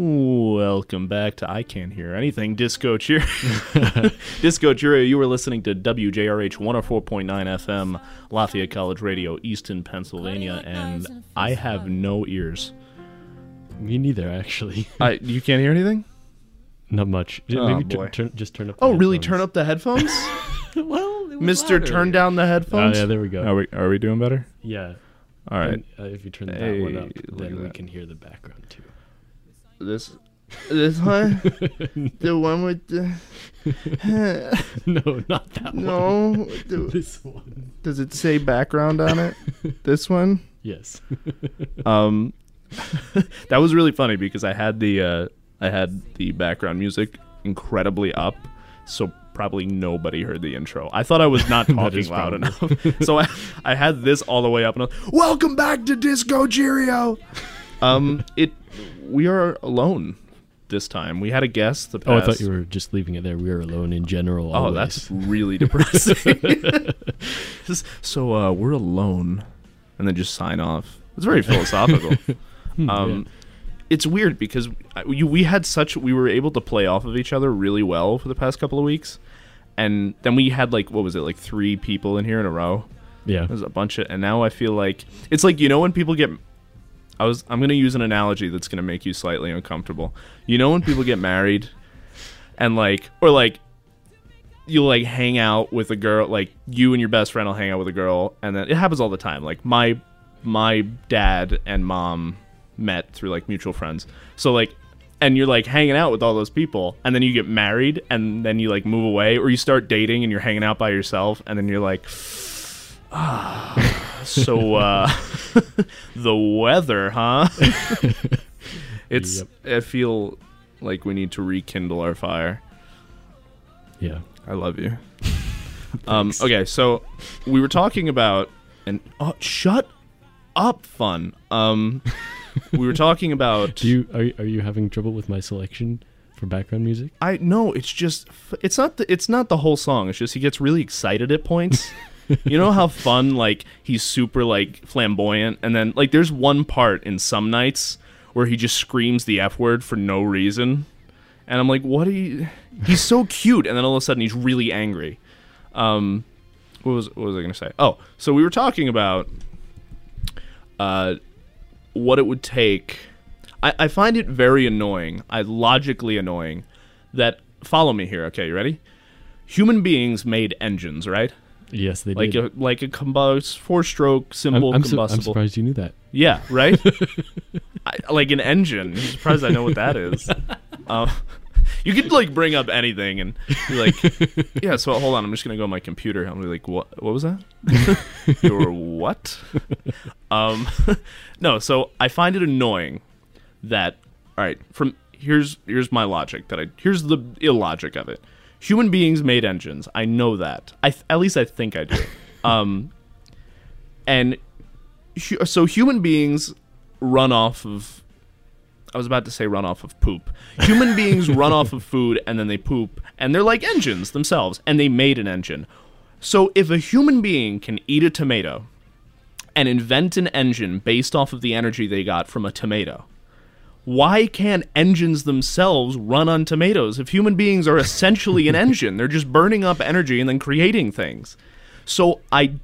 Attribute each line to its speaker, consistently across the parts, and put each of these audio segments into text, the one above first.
Speaker 1: Welcome back to I Can't Hear Anything Disco Cheer. Disco Cheerio, you were listening to WJRH 104.9 FM, Lafayette College Radio, Easton, Pennsylvania, and I have no ears.
Speaker 2: Me neither, actually.
Speaker 1: I, you can't hear anything?
Speaker 2: Not much.
Speaker 1: Oh,
Speaker 2: Maybe
Speaker 1: boy.
Speaker 2: tur- turn, just turn up. the
Speaker 1: Oh, really? Turn up the headphones?
Speaker 2: well, it
Speaker 1: Mister,
Speaker 2: louder.
Speaker 1: turn down the headphones.
Speaker 2: Oh
Speaker 1: headphones?
Speaker 2: yeah, there we go.
Speaker 1: Are we, are we doing better?
Speaker 2: yeah.
Speaker 1: All right.
Speaker 2: And, uh, if you turn that
Speaker 1: Hey,
Speaker 2: one up, then we
Speaker 1: that.
Speaker 2: can hear the background too.
Speaker 1: This this one? the one with the.
Speaker 2: no, not that one.
Speaker 1: no.
Speaker 2: This one.
Speaker 1: does it say background on it? this one?
Speaker 2: Yes.
Speaker 1: Um, that was really funny because I had the uh, I had the background music incredibly up, so probably nobody heard the intro. I thought I was not talking loud enough, so I I had this all the way up and I was, welcome back to Disco Cheerio. Um, it we are alone this time. We had a guest. The past.
Speaker 2: Oh, I thought you were just leaving it there. We are alone in general.
Speaker 1: Oh,
Speaker 2: always.
Speaker 1: that's really depressing. So uh, we're alone, and then just sign off. It's very philosophical. um, It's weird because we had such we were able to play off of each other really well for the past couple of weeks, and then we had like what was it like three people in here in a row.
Speaker 2: yeah.
Speaker 1: There's a bunch of, and now I feel like it's like you know when people get. I was I'm gonna use an analogy that's gonna make you slightly uncomfortable. You know when people get married, and like or like you'll like hang out with a girl, like you and your best friend will hang out with a girl, and then it happens all the time. Like my my dad and mom met through like mutual friends, so like. And you're like hanging out with all those people, and then you get married, and then you like move away, or you start dating, and you're hanging out by yourself, and then you're like, so uh the weather, huh? it's I feel like we need to rekindle our fire.
Speaker 2: Yeah.
Speaker 1: I love you. um okay, so we were talking about and oh shut up fun. Um we were talking about
Speaker 2: Do you are you- are you having trouble with my selection for background music?
Speaker 1: I no, it's just it's not the it's not the whole song. It's just he gets really excited at points. you know how fun like he's super like flamboyant and then like there's one part in some nights where he just screams the F word for no reason. And I'm like, what are you He's so cute and then all of a sudden he's really angry. Um what was what was I gonna say? Oh, so we were talking about uh what it would take I, I find it very annoying, I logically annoying, that follow me here, okay, you ready? Human beings made engines, right?
Speaker 2: Yes, they do.
Speaker 1: Like
Speaker 2: did.
Speaker 1: a like a combust four stroke
Speaker 2: I'm, I'm, su- I'm surprised you knew that.
Speaker 1: yeah, right? I, like an engine. I'm surprised I know what that is. Um, you could like bring up anything and be like, yeah. So hold on, I'm just gonna go on my computer. I'm be like, what? What was that? Your what? um, no. So I find it annoying that all right. From here's here's my logic that I here's the illogic of it. Human beings made engines. I know that. I th- at least I think I do. Um, and hu- so human beings run off of I was about to say run off of poop. Human beings run off of food and then they poop and they're like engines themselves and they made an engine. So if a human being can eat a tomato and invent an engine based off of the energy they got from a tomato, why can't engines themselves run on tomatoes if human beings are essentially an engine? They're just burning up energy and then creating things. So I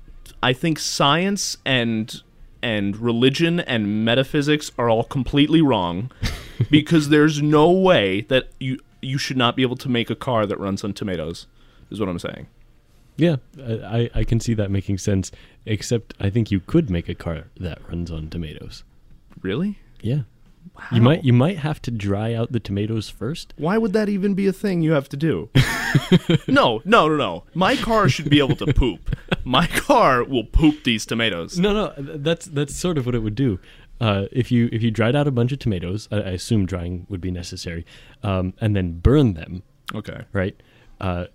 Speaker 1: I think science and and religion and metaphysics are all completely wrong because there's no way that you you should not be able to make a car that runs on tomatoes is what I'm saying.
Speaker 2: Yeah, I, I I can see that making sense. Except I think you could make a car that runs on tomatoes.
Speaker 1: Really?
Speaker 2: Yeah.
Speaker 1: How?
Speaker 2: You might you might have to dry out the tomatoes first.
Speaker 1: Why would that even be a thing you have to do? no, no, no, no. My car should be able to poop. My car will poop these tomatoes.
Speaker 2: No, no, that's that's sort of what it would do. Uh, if you if you dried out a bunch of tomatoes, I, I assume drying would be necessary, um, and then burn them,
Speaker 1: Okay.
Speaker 2: right? Uh,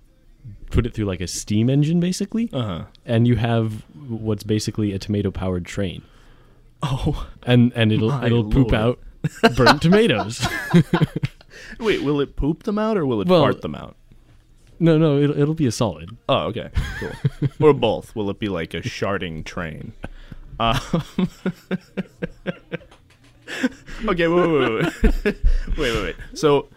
Speaker 2: put it through like a steam engine, basically,
Speaker 1: Uh huh.
Speaker 2: and you have what's basically a tomato powered train,
Speaker 1: Oh,
Speaker 2: and and it'll it'll poop
Speaker 1: lord.
Speaker 2: out burnt tomatoes.
Speaker 1: wait. Will it poop them out or will it
Speaker 2: Well-
Speaker 1: fart them out?
Speaker 2: no, no, it'll it'll be a solid.
Speaker 1: Oh, okay, cool. or both. Will it be like a sharding train? Um, okay, wait, wait, wait, wait, wait, wait, wait. So,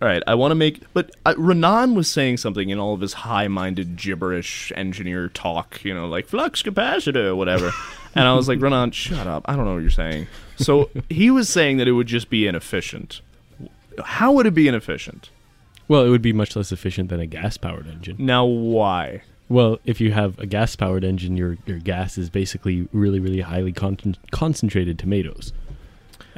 Speaker 1: all right, I want to make, but uh, Renan was saying something in all of his high-minded gibberish engineer talk, you know, like flux capacitor, or whatever. and I was like, Renan, shut up. I don't know what you're saying. So he was saying that it would just be inefficient. How would it be inefficient?
Speaker 2: Well, it would be much less efficient than a gas-powered engine.
Speaker 1: Now, why?
Speaker 2: Well, if you have a gas-powered engine, your your gas is basically really, really highly con- concentrated tomatoes,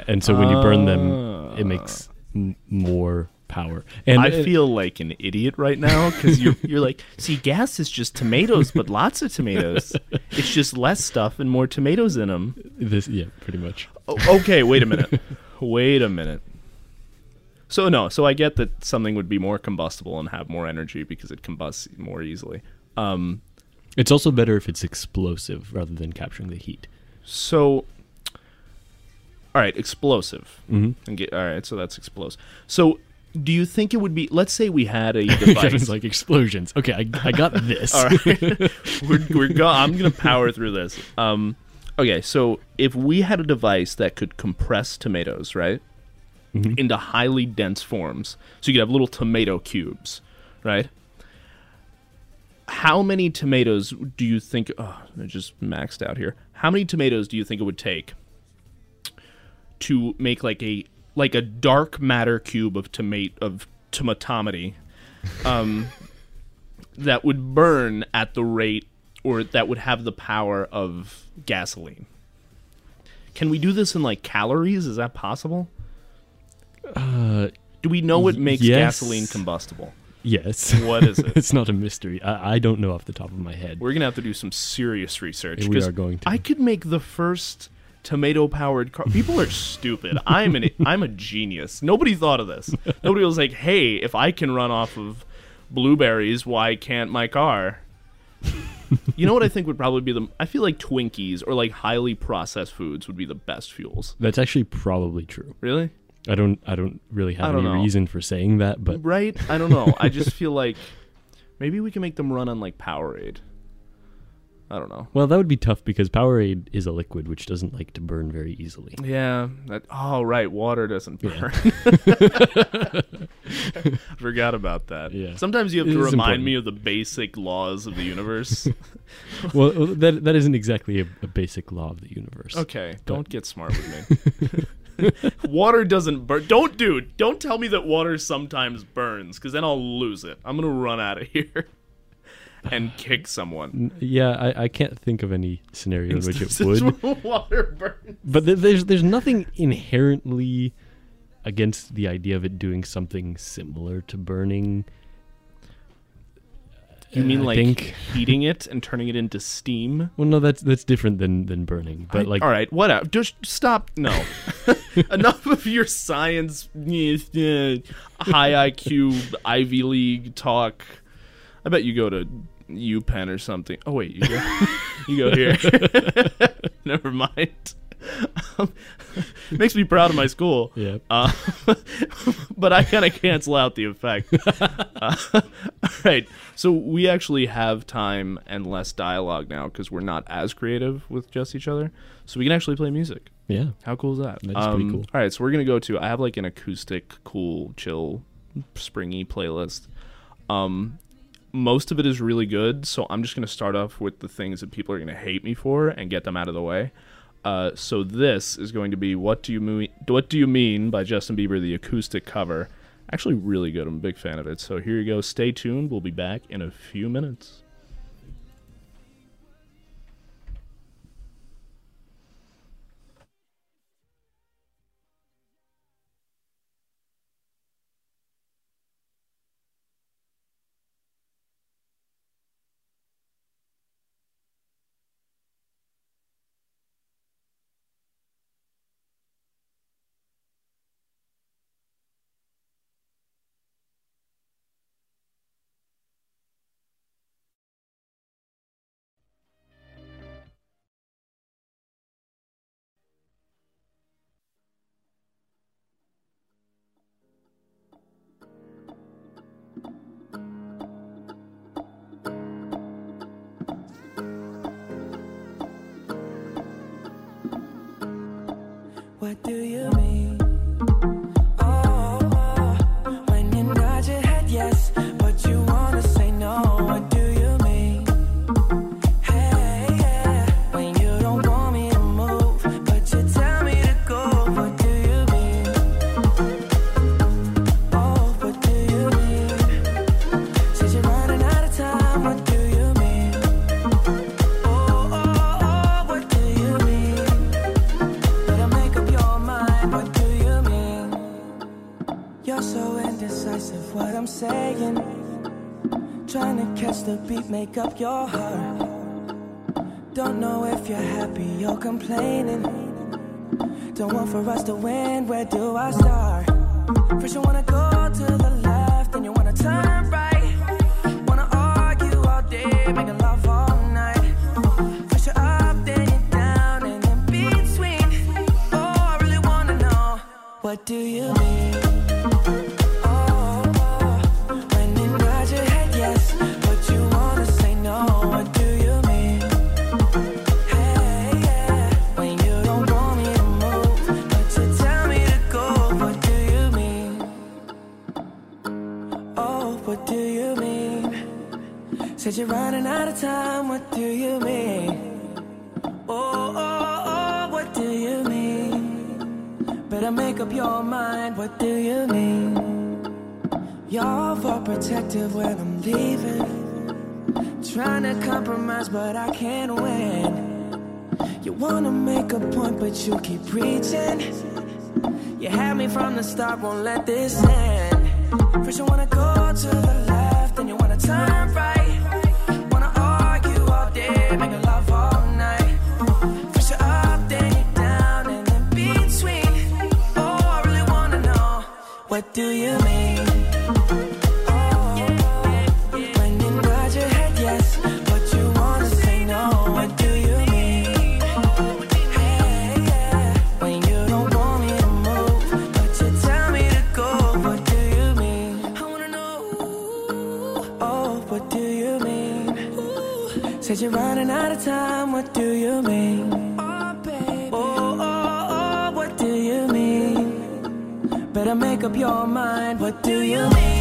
Speaker 2: and so when you burn them, it makes ah. m- more power. And
Speaker 1: I
Speaker 2: and-
Speaker 1: feel like an idiot right now because you're you're like, see, gas is just tomatoes, but lots of tomatoes. It's just less stuff and more tomatoes in them.
Speaker 2: this, yeah, pretty much.
Speaker 1: okay, wait a minute. Wait a minute. So no, so I get that something would be more combustible and have more energy because it combusts more easily. Um,
Speaker 2: It's also better if it's explosive rather than capturing the heat.
Speaker 1: so, all right, explosive.
Speaker 2: Mm-hmm.
Speaker 1: Get all right, so that's explosive. So, do you think it would be? Let's say we had a device.
Speaker 2: like explosions. Okay, I, I got this.
Speaker 1: all right, we're we're go- I'm gonna power through this. Um, okay, so if we had a device that could compress tomatoes, right,
Speaker 2: Mhm.
Speaker 1: into highly dense forms, so you could have little tomato cubes, right? How many tomatoes do you think? Oh, I just maxed out here. How many tomatoes do you think it would take to make like a like a dark matter cube of tomato of um, that would burn at the rate or that would have the power of gasoline? Can we do this in like calories? Is that possible?
Speaker 2: Uh,
Speaker 1: Do we know what makes
Speaker 2: Yes.
Speaker 1: gasoline combustible?
Speaker 2: yes.
Speaker 1: What is it?
Speaker 2: it's not a mystery. I, I don't know off the top of my head.
Speaker 1: We're gonna have to do some serious research.
Speaker 2: we are going to.
Speaker 1: I could make the first tomato-powered car. People are stupid. I'm an I'm a genius. Nobody thought of this. Nobody was like, "Hey, if I can run off of blueberries, why can't my car?" you know what I think would probably be the I feel like Twinkies or like highly processed foods would be the best fuels.
Speaker 2: That's actually probably true.
Speaker 1: Really?
Speaker 2: I don't. I don't really have
Speaker 1: don't
Speaker 2: any
Speaker 1: know.
Speaker 2: reason for saying that, but
Speaker 1: right? I don't know. I just feel like maybe we can make them run on like Powerade. I don't know.
Speaker 2: well, that would be tough because Powerade is a liquid which doesn't like to burn very easily.
Speaker 1: Yeah. That, oh, right. Water doesn't
Speaker 2: Yeah.
Speaker 1: burn. Forgot about that.
Speaker 2: Yeah.
Speaker 1: Sometimes you have
Speaker 2: It
Speaker 1: to remind
Speaker 2: important.
Speaker 1: me of the basic laws of the universe.
Speaker 2: well, uh, that that isn't exactly a, a basic law of the universe.
Speaker 1: okay. Don't get smart with me. water doesn't burn. Don't, dude. Don't tell me that water sometimes burns, because then I'll lose it. I'm gonna run out of here and kick someone.
Speaker 2: Yeah, I, I can't think of any scenario in which it would.
Speaker 1: water burns.
Speaker 2: But th- there's there's nothing inherently against the idea of it doing something similar to burning.
Speaker 1: You mean
Speaker 2: I
Speaker 1: like
Speaker 2: think-
Speaker 1: heating it and turning it into steam?
Speaker 2: Well, no, that's that's different than than burning. But
Speaker 1: I-
Speaker 2: like,
Speaker 1: all right, whatever. Just stop. No, enough of your science, high IQ Ivy League talk. I bet you go to UPenn or something. Oh wait, you go, you go here. Never mind. Um, makes me proud of my school.
Speaker 2: yeah,
Speaker 1: Uh, but I kind of cancel out the effect. Uh, all right. So we actually have time and less dialogue now because we're not as creative with just each other. So we can actually play music.
Speaker 2: yeah.
Speaker 1: How cool is that?
Speaker 2: That is pretty
Speaker 1: Um,
Speaker 2: cool.
Speaker 1: All right. So we're going to go to, I have like an acoustic, cool, chill, springy playlist. Um, most of it is really good. So I'm just going to start off with the things that people are going to hate me for and get them out of the way. Uh, so this is going to be "What Do You Mean?" What Do You Mean by Justin Bieber, the acoustic cover. Actually, really good. I'm a big fan of it. So here you go. Stay tuned. We'll be back in a few minutes.
Speaker 3: What do you mean? Up your heart. Don't know if you're happy or complaining. Don't want for us to win, where do I start? But you keep preaching. You had me from the start, won't let this end. First, you wanna go to the left, then you wanna turn right. Wanna argue all day, make love all night. First, you're up, then you're down, and in between. Oh, I really wanna know, what do you mean? You're running out of time, what do you mean? Oh. Oh, oh, oh, what do you mean? Better make up your mind, what do you mean?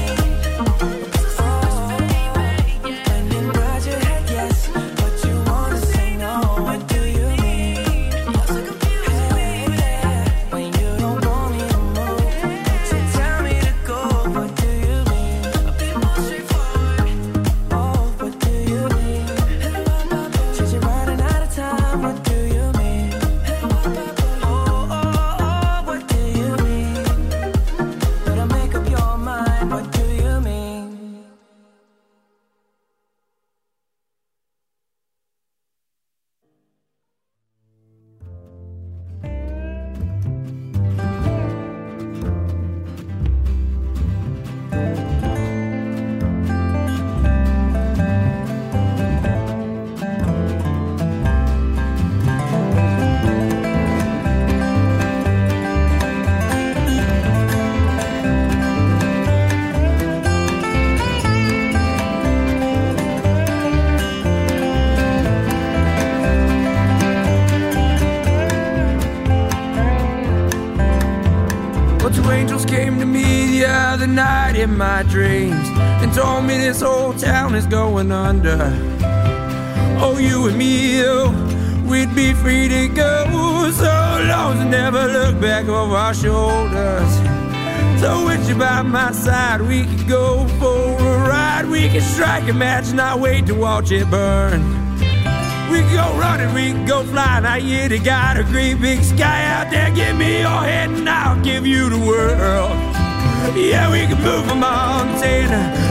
Speaker 4: Two angels came to me the other night in my dreams and told me this whole town is going under. Oh, you and me, oh, we'd be free to go so long as never look back over our shoulders. So with you by my side, we could go for a ride. We could strike a match, and not wait to watch it burn. We go running, we go flying. I hear they got a great big sky out there. Give me your hand and I'll give you the world. Yeah, we can move a mountain.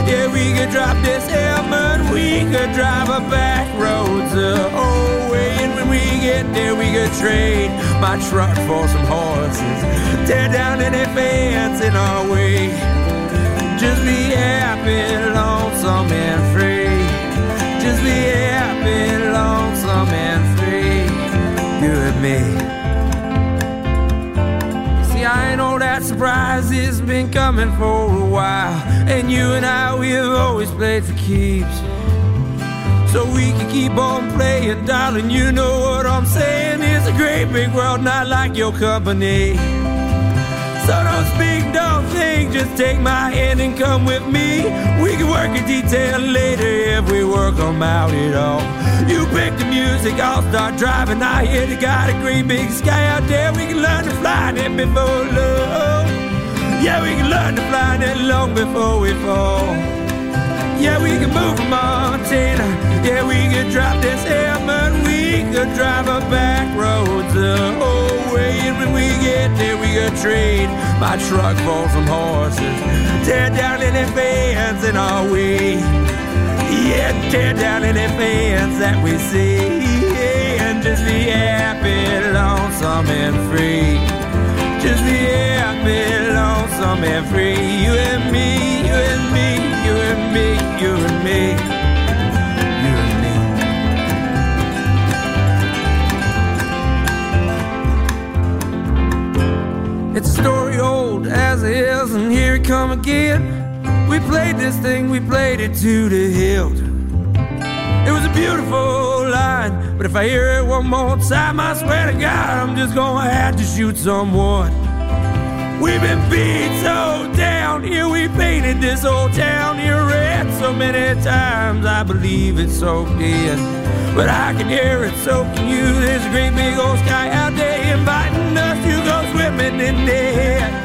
Speaker 4: Yeah, we could drop this helmet. We could drive a back roads way. And when we get there, we could trade my truck for some horses. Tear down any fence in our way. Just be happy, lonesome and free. Just be happy, me. See, I know that surprise has been coming for a while. And you and I, we have always played for keeps. so we can keep on playing, darling. You know what I'm saying? It's a great big world, not like your company. So don't speak, don't think, just take my hand and come with me. We can work in detail later if we work on out it all. You pick the music, I'll start driving. I hear they got a great big sky out there. We can learn to fly it before love. Yeah, we can learn to fly it long before we fall. Yeah, we can move from Montana. Yeah, we can drop this hammer. We could drive a back roads the whole way. And when we get there, we could trade my truck for some horses. Tear down any fans in our way. Yeah, tear down any fans that we see. And just be happy, lonesome, and free. Just be happy, lonesome, and free. You and me, you and me, you and me, you and me. You and me. It's a story old as it is, and here it come again. We played this thing, we played it to the hilt. It was a beautiful line, but if I hear it one more time, I swear to God, I'm just gonna have to shoot someone. We've been beat so down here, we painted this old town here red so many times, I believe it's soaked in. But I can hear it soaking you. There's a great big old sky out there inviting us to go swimming in there.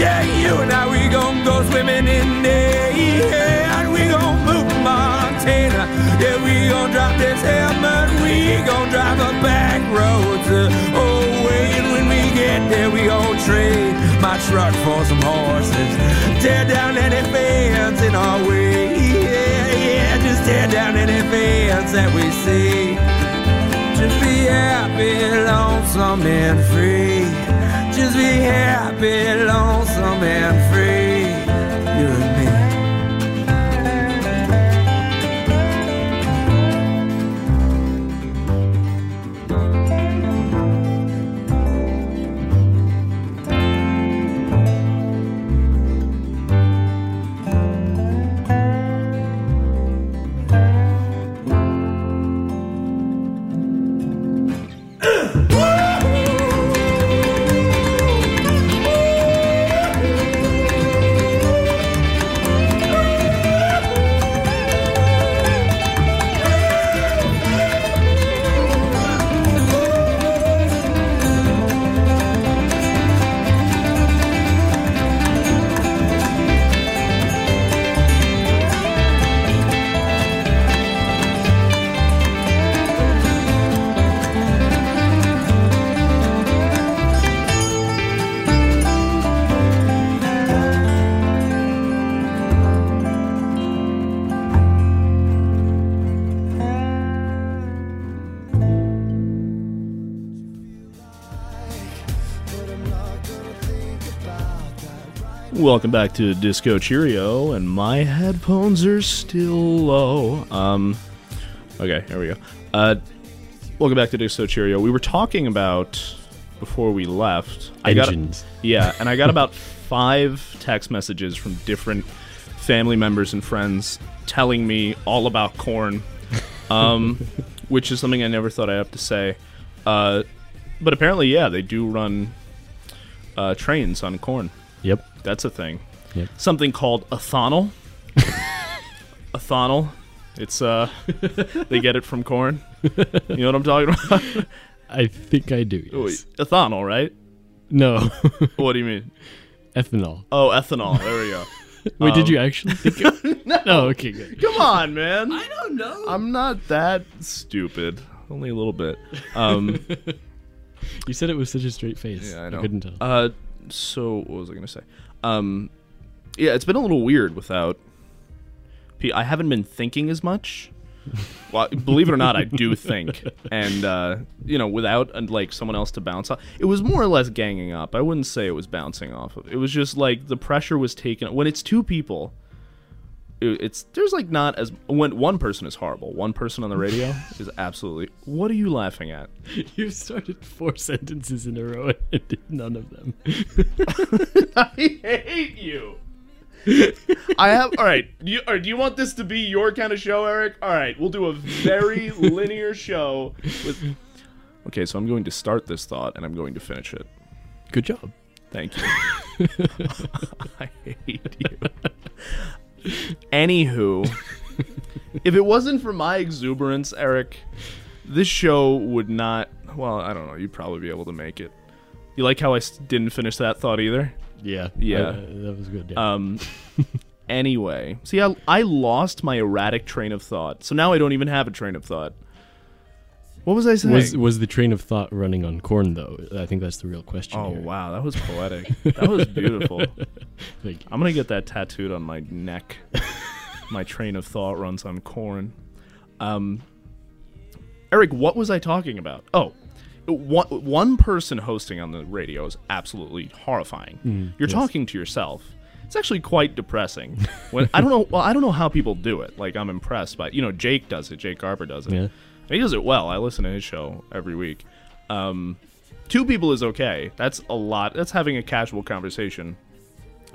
Speaker 4: Yeah, you and I, we gon' go swimming in. Yeah, and we gon' move Montana. Yeah, we gon' drop this hammer. We gon' drive a back roads the whole way. And when we get there, we gon' trade my truck for some horses. Tear down any fans in our way. Yeah, yeah, just tear down any fans that we see. Just be happy, lonesome, and free. Just be happy, lonesome, and free. You
Speaker 1: Welcome back to Disco Cheerio, and my headphones are still low. Um, okay, here we go. Uh, welcome back to Disco Cheerio. We were talking about before we left. I got
Speaker 2: Engines.
Speaker 1: yeah, and I got about five text messages from different family members and friends telling me all about corn, um, which is something I never thought I'd have to say. Uh, but apparently, yeah, they do run uh, trains on corn.
Speaker 2: Yep.
Speaker 1: That's a thing.
Speaker 2: Yep.
Speaker 1: Something called ethanol. ethanol. It's uh they get it from corn. You know what I'm talking about?
Speaker 2: I think I do.
Speaker 1: Wait,
Speaker 2: Yes.
Speaker 1: ethanol, right?
Speaker 2: No.
Speaker 1: What do you mean?
Speaker 2: Ethanol.
Speaker 1: Oh, ethanol. There we go.
Speaker 2: Wait, did
Speaker 1: Um,
Speaker 2: you actually think of no. okay, good.
Speaker 1: Come on, man.
Speaker 4: I don't know.
Speaker 1: I'm not that stupid. Only a little bit. Um
Speaker 2: You said it with such a straight face.
Speaker 1: Yeah, I know.
Speaker 2: couldn't tell.
Speaker 1: Uh, so what was I gonna say? Um, yeah, it's been a little weird without. P- I haven't been thinking as much. Well, believe it or not, I do think, and uh, you know, without uh, like someone else to bounce off, it was more or less ganging up. I wouldn't say it was bouncing off of. It was just like the pressure was taken. When it's two people, it's there's like not as when one person is horrible. One person on the radio is absolutely. What are you laughing at?
Speaker 2: you started four sentences in a row and did none of them.
Speaker 1: I hate you. I have. All right. Do you, all right. Do you want this to be your kind of show, Eric? All right. We'll do a very linear show. With... Okay, so I'm going to start this thought and I'm going to finish it.
Speaker 2: Good job.
Speaker 1: Thank you. I hate you. Anywho, if it wasn't for my exuberance, Eric, this show would not. Well, I don't know. You'd probably be able to make it. You like how I didn't finish that thought either?
Speaker 2: Yeah.
Speaker 1: Yeah.
Speaker 2: Uh, that was good. Yeah.
Speaker 1: Um. anyway, see, I, I lost my erratic train of thought, so now I don't even have a train of thought. What was I saying?
Speaker 2: was was the train of thought running on corn though? I think that's the real question.
Speaker 1: oh
Speaker 2: here.
Speaker 1: wow, that was poetic. that was beautiful.
Speaker 2: Thank you.
Speaker 1: I'm gonna get that tattooed on my neck. my train of thought runs on corn. Um, Eric, what was I talking about? Oh, one, one person hosting on the radio is absolutely horrifying. You're
Speaker 2: yes.
Speaker 1: talking to yourself. It's actually quite depressing. When I don't know, well, I don't know how people do it. Like I'm impressed by, you know, Jake does it. Jake Garber does it.
Speaker 2: Yeah.
Speaker 1: And he does it well. I listen to his show every week. Um, two people is okay. That's a lot. That's having a casual conversation.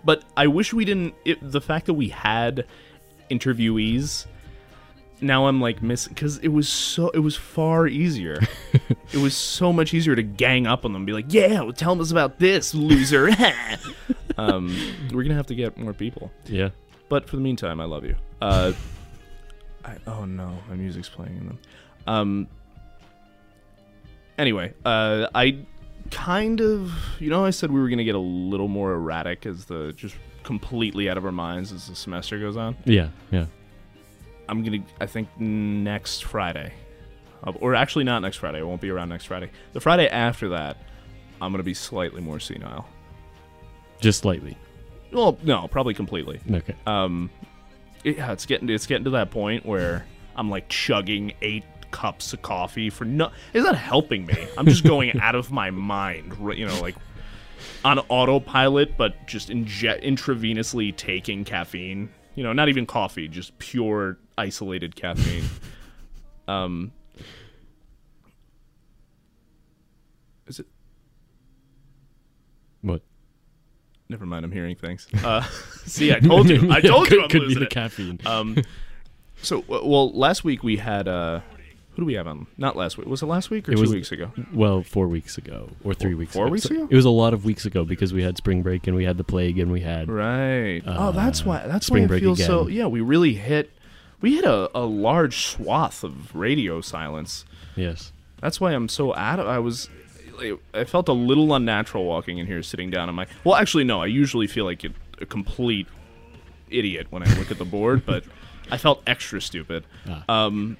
Speaker 1: But I wish we didn't. It, the fact that we had interviewees, now I'm like missing because it was so. It was far easier. it was so much easier to gang up on them, and be like, "Yeah, well, tell us about this loser." um, we're gonna have to get more people.
Speaker 2: Yeah.
Speaker 1: But for the meantime, I love you. Uh, I, oh no, my music's playing in them. Um. Anyway, uh, I kind of, you know, I said we were gonna get a little more erratic as the just completely out of our minds as the semester goes on.
Speaker 2: Yeah. Yeah.
Speaker 1: I'm gonna, I think next Friday, uh, or actually not next Friday. I won't be around next Friday. The Friday after that, I'm gonna be slightly more senile.
Speaker 2: Just slightly.
Speaker 1: Well, no, probably completely.
Speaker 2: Okay.
Speaker 1: um yeah it's getting it's getting to that point where i'm like chugging eight cups of coffee for no it's not helping me i'm just going out of my mind you know like on autopilot but just inje- intravenously taking caffeine you know not even coffee just pure isolated caffeine um is it
Speaker 2: What?
Speaker 1: never mind i'm hearing things uh see i told you i told you
Speaker 2: could,
Speaker 1: i'm
Speaker 2: could be the
Speaker 1: it.
Speaker 2: caffeine.
Speaker 1: Um, so well, last week we had uh, who do we have on? Not last week. Was it last week or
Speaker 2: It
Speaker 1: two
Speaker 2: was-
Speaker 1: weeks ago?
Speaker 2: well, four weeks ago or three
Speaker 1: Four-
Speaker 2: weeks.
Speaker 1: four
Speaker 2: ago.
Speaker 1: weeks
Speaker 2: So
Speaker 1: ago?
Speaker 2: It was a lot of weeks ago because we had spring break and we had the plague and we had
Speaker 1: Right. oh, that's
Speaker 2: Uh,
Speaker 1: why. That's
Speaker 2: spring
Speaker 1: why I
Speaker 2: break
Speaker 1: feel so. Yeah, we really hit. We hit a, a large swath of radio silence.
Speaker 2: yes.
Speaker 1: That's why I'm so out of. I was. I felt a little unnatural walking in here, sitting down on my. Well, actually, no. I usually feel like a, a complete idiot when I look at the board, but I felt extra stupid.
Speaker 2: Ah.
Speaker 1: Um,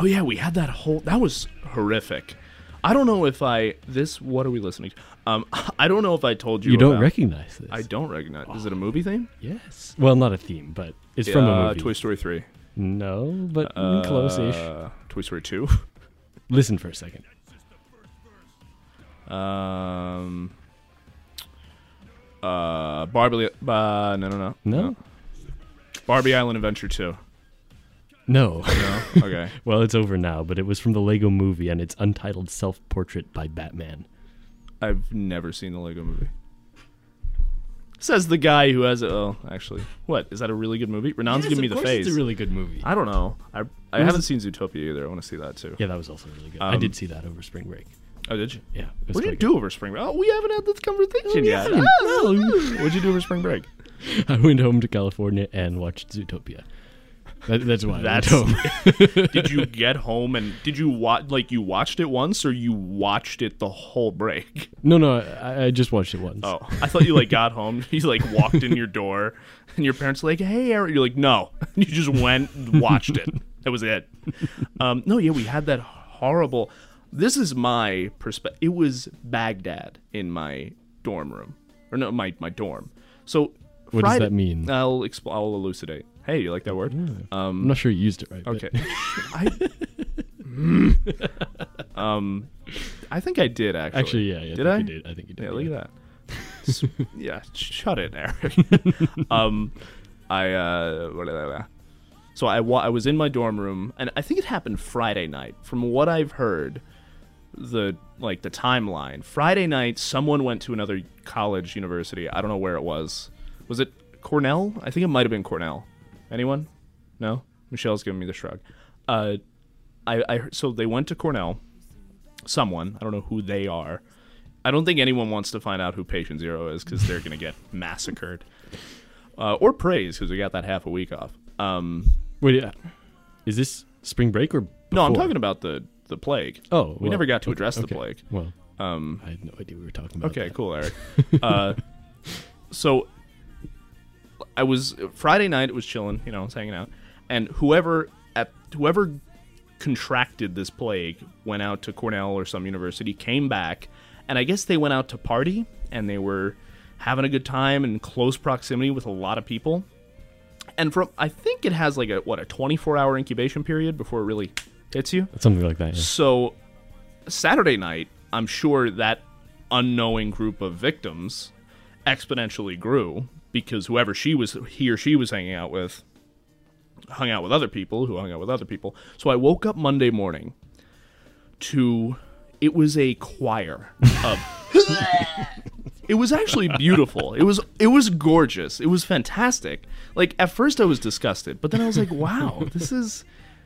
Speaker 1: oh yeah, we had that whole. That was horrific. I don't know if I this. What are we listening? to? Um, I don't know if I told you.
Speaker 2: You don't
Speaker 1: about-
Speaker 2: recognize this.
Speaker 1: I don't recognize. Is it a movie theme?
Speaker 2: Yes. Well, not a theme, but it's from a
Speaker 1: Uh,
Speaker 2: movie.
Speaker 1: Toy Story three.
Speaker 2: No, but mm, close-ish.
Speaker 1: Uh, Toy Story two.
Speaker 2: Listen for a second.
Speaker 1: um. Uh, Barbie. Uh, no, no, no,
Speaker 2: No.
Speaker 1: Barbie Island Adventure two.
Speaker 2: No.
Speaker 1: No. Okay.
Speaker 2: well, it's over now, but it was from the Lego movie and it's untitled self-portrait by Batman.
Speaker 1: I've never seen the Lego movie. Says the guy who has it. Oh, actually, what is that a really good movie? Renan's giving me the face.
Speaker 2: It's a really good movie.
Speaker 1: I don't know. I I haven't seen Zootopia either. I want to see that too.
Speaker 2: yeah, that was also really good. I
Speaker 1: Um,
Speaker 2: did see that over spring break.
Speaker 1: Oh, did you?
Speaker 2: Yeah. it was
Speaker 1: What did you
Speaker 2: quite
Speaker 1: do over spring break? Oh, we haven't had this conversation yet.
Speaker 2: haven't.
Speaker 1: Oh, What'd you do over spring break?
Speaker 2: good. I went home to California and watched Zootopia. That, that's why.
Speaker 1: That's.
Speaker 2: I went home.
Speaker 1: did you get home and did you watch like you watched it once or you watched it the whole break?
Speaker 2: no, no, I, I just watched it once.
Speaker 1: Oh, I thought you like got home, you like walked in your door, and your parents like, "Hey, Eric," you're like, "No," you just went, watched it. That was it. Um, no, yeah, we had that horrible. This is my perspective. It was Baghdad in my dorm room, or no, my my dorm. So
Speaker 2: What does that mean?
Speaker 1: I'll expl- I'll elucidate. Hey, you like that word?
Speaker 2: I'm
Speaker 1: Um,
Speaker 2: not sure you used it right.
Speaker 1: okay. I, um, I think I did actually.
Speaker 2: Actually, yeah, yeah.
Speaker 1: Did
Speaker 2: I
Speaker 1: I?
Speaker 2: think You did. I think you did.
Speaker 1: Yeah, look at that. S- yeah, shut it, Eric. um, I uh, blah, blah, blah. so I wa- I was in my dorm room, and I think it happened Friday night. From what I've heard, the like the timeline. Friday night, someone went to another college, university. I don't know where it was. Was it Cornell. I think it might have been Cornell. Anyone? No. Michelle's giving me the shrug. Uh, I, I so they went to Cornell. Someone I don't know who they are. I don't think anyone wants to find out who Patient Zero is because they're gonna get massacred, uh, or praise because we got that half a week off. Um,
Speaker 2: Wait, yeah. is this spring break or?
Speaker 1: no, I'm talking about the the plague.
Speaker 2: Oh,
Speaker 1: we never got to
Speaker 2: okay,
Speaker 1: address the
Speaker 2: okay.
Speaker 1: plague.
Speaker 2: Well,
Speaker 1: Um,
Speaker 2: I had no idea we were talking about.
Speaker 1: Okay,
Speaker 2: that.
Speaker 1: cool, Eric. uh, so I was Friday night. It was chilling, you know, I was hanging out, and whoever at whoever contracted this plague went out to Cornell or some university, came back, and I guess they went out to party, and they were having a good time in close proximity with a lot of people. And from I think it has like a what a 24 hour incubation period before it really hits you.
Speaker 2: Something like that. Yeah.
Speaker 1: So Saturday night, I'm sure that unknowing group of victims exponentially grew because whoever she was he or she was hanging out with hung out with other people who hung out with other people. So I woke up Monday morning to it was a choir of It was actually beautiful. It was it was gorgeous. It was fantastic. Like at first I was disgusted, but then I was like, "Wow, this is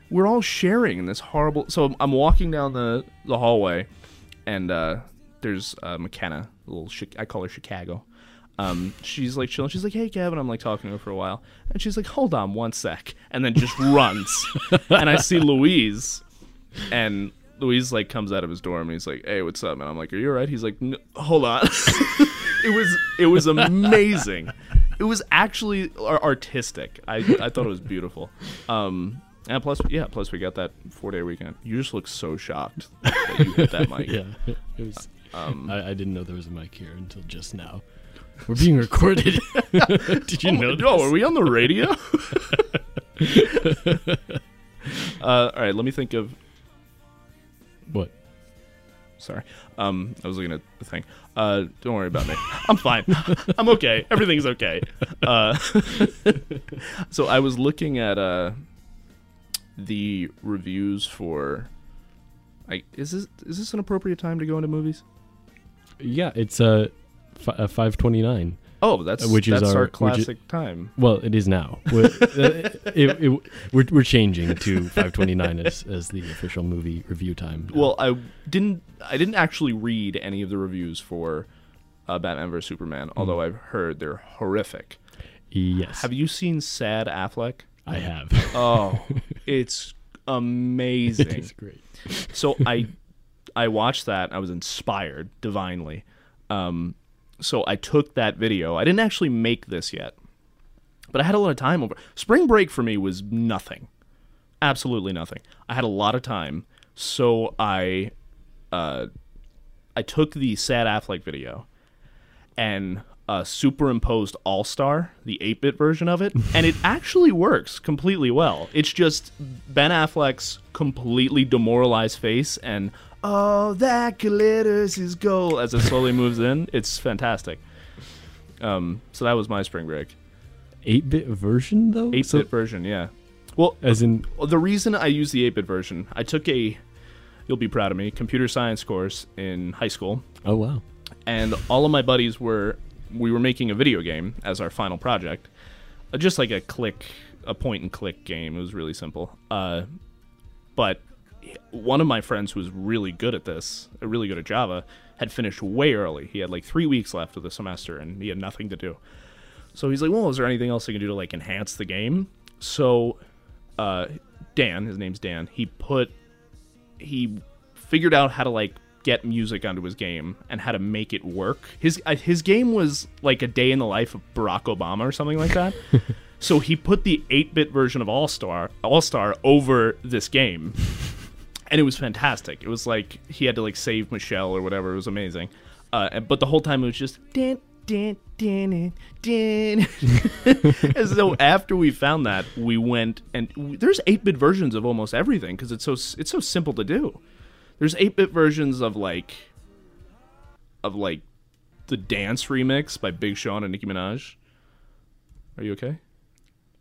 Speaker 1: we're all sharing in this horrible." So I'm walking down the the hallway, and uh, there's uh, McKenna, little I call her Chicago. Um, she's like chilling. She's like, "Hey, Kevin." I'm like talking to her for a while, and she's like, "Hold on one sec," and then just runs. and I see Louise, and Louise like comes out of his dorm and he's like, "Hey, what's up?" And I'm like, "Are you alright?" He's like, "Hold on." it was it was amazing. It was actually artistic. I I thought it was beautiful. Um, and plus, yeah, plus we got that four day weekend. You just look so shocked that you hit that mic.
Speaker 2: Yeah, it was.
Speaker 1: Um,
Speaker 2: I, I didn't know there was a mic here until just now. We're being recorded. Did you
Speaker 1: Oh,
Speaker 2: know?
Speaker 1: no,
Speaker 2: this?
Speaker 1: are we on the radio? uh, all right, let me think of
Speaker 2: What?
Speaker 1: Sorry. Um, I was looking at the thing. Uh, don't worry about me. I'm fine. I'm okay. Everything's okay. Uh, so I was looking at uh, the reviews for. I is this is this an appropriate time to go into movies?
Speaker 2: Yeah, it's a uh, uh, five twenty nine.
Speaker 1: Oh, that's
Speaker 2: Which is
Speaker 1: that's
Speaker 2: our-
Speaker 1: our,
Speaker 2: is-
Speaker 1: classic time.
Speaker 2: Well, it is now. We're, uh, it, it, we're, we're changing to 529 as, as the official movie review time. now.
Speaker 1: Well, I didn't. I didn't actually read any of the reviews for uh, Batman vs Superman,
Speaker 2: Hmm.
Speaker 1: although I've heard they're horrific.
Speaker 2: yes,
Speaker 1: Have you seen Sad Affleck?
Speaker 2: I have.
Speaker 1: Oh, it's amazing.
Speaker 2: it's great.
Speaker 1: so I I watched that. I was inspired divinely. Um, so I took that video. I didn't actually make this yet, but I had a lot of time over. Spring break for me was nothing, absolutely nothing. I had a lot of time, so I uh, I took the Sad Affleck video and uh, superimposed All Star, the 8 bit version of it, and it actually works completely well. It's just Ben Affleck's completely demoralized face and, oh, that glitters is gold as it slowly moves in. It's fantastic. Um, so that was my spring break.
Speaker 2: 8 bit version, though?
Speaker 1: 8 bit
Speaker 2: So-
Speaker 1: version, yeah. Well,
Speaker 2: as in,
Speaker 1: the reason I use the 8 bit version, I took a, you'll be proud of me, computer science course in high school
Speaker 2: oh, wow.
Speaker 1: and all of my buddies were we were making a video game as our final project uh, just like a click a point and click game it was really simple uh, but one of my friends who was really good at this really good at java had finished way early he had like three weeks left of the semester and he had nothing to do so he's like well is there anything else i can do to like enhance the game so uh, dan his name's dan he put he figured out how to like get music onto his game and how to make it work. His uh, his game was like a day in the life of Barack Obama or something like that. so he put the 8-bit version of All Star All Star over this game. And it was fantastic. It was like he had to like save Michelle or whatever. It was amazing. Uh, but the whole time it was just din din din din. and so after we found that, we went and w- there's 8-bit versions of almost everything because it's so it's so simple to do. There's 8-bit versions of like of like the dance remix by Big Sean and Nicki Minaj. Are you okay?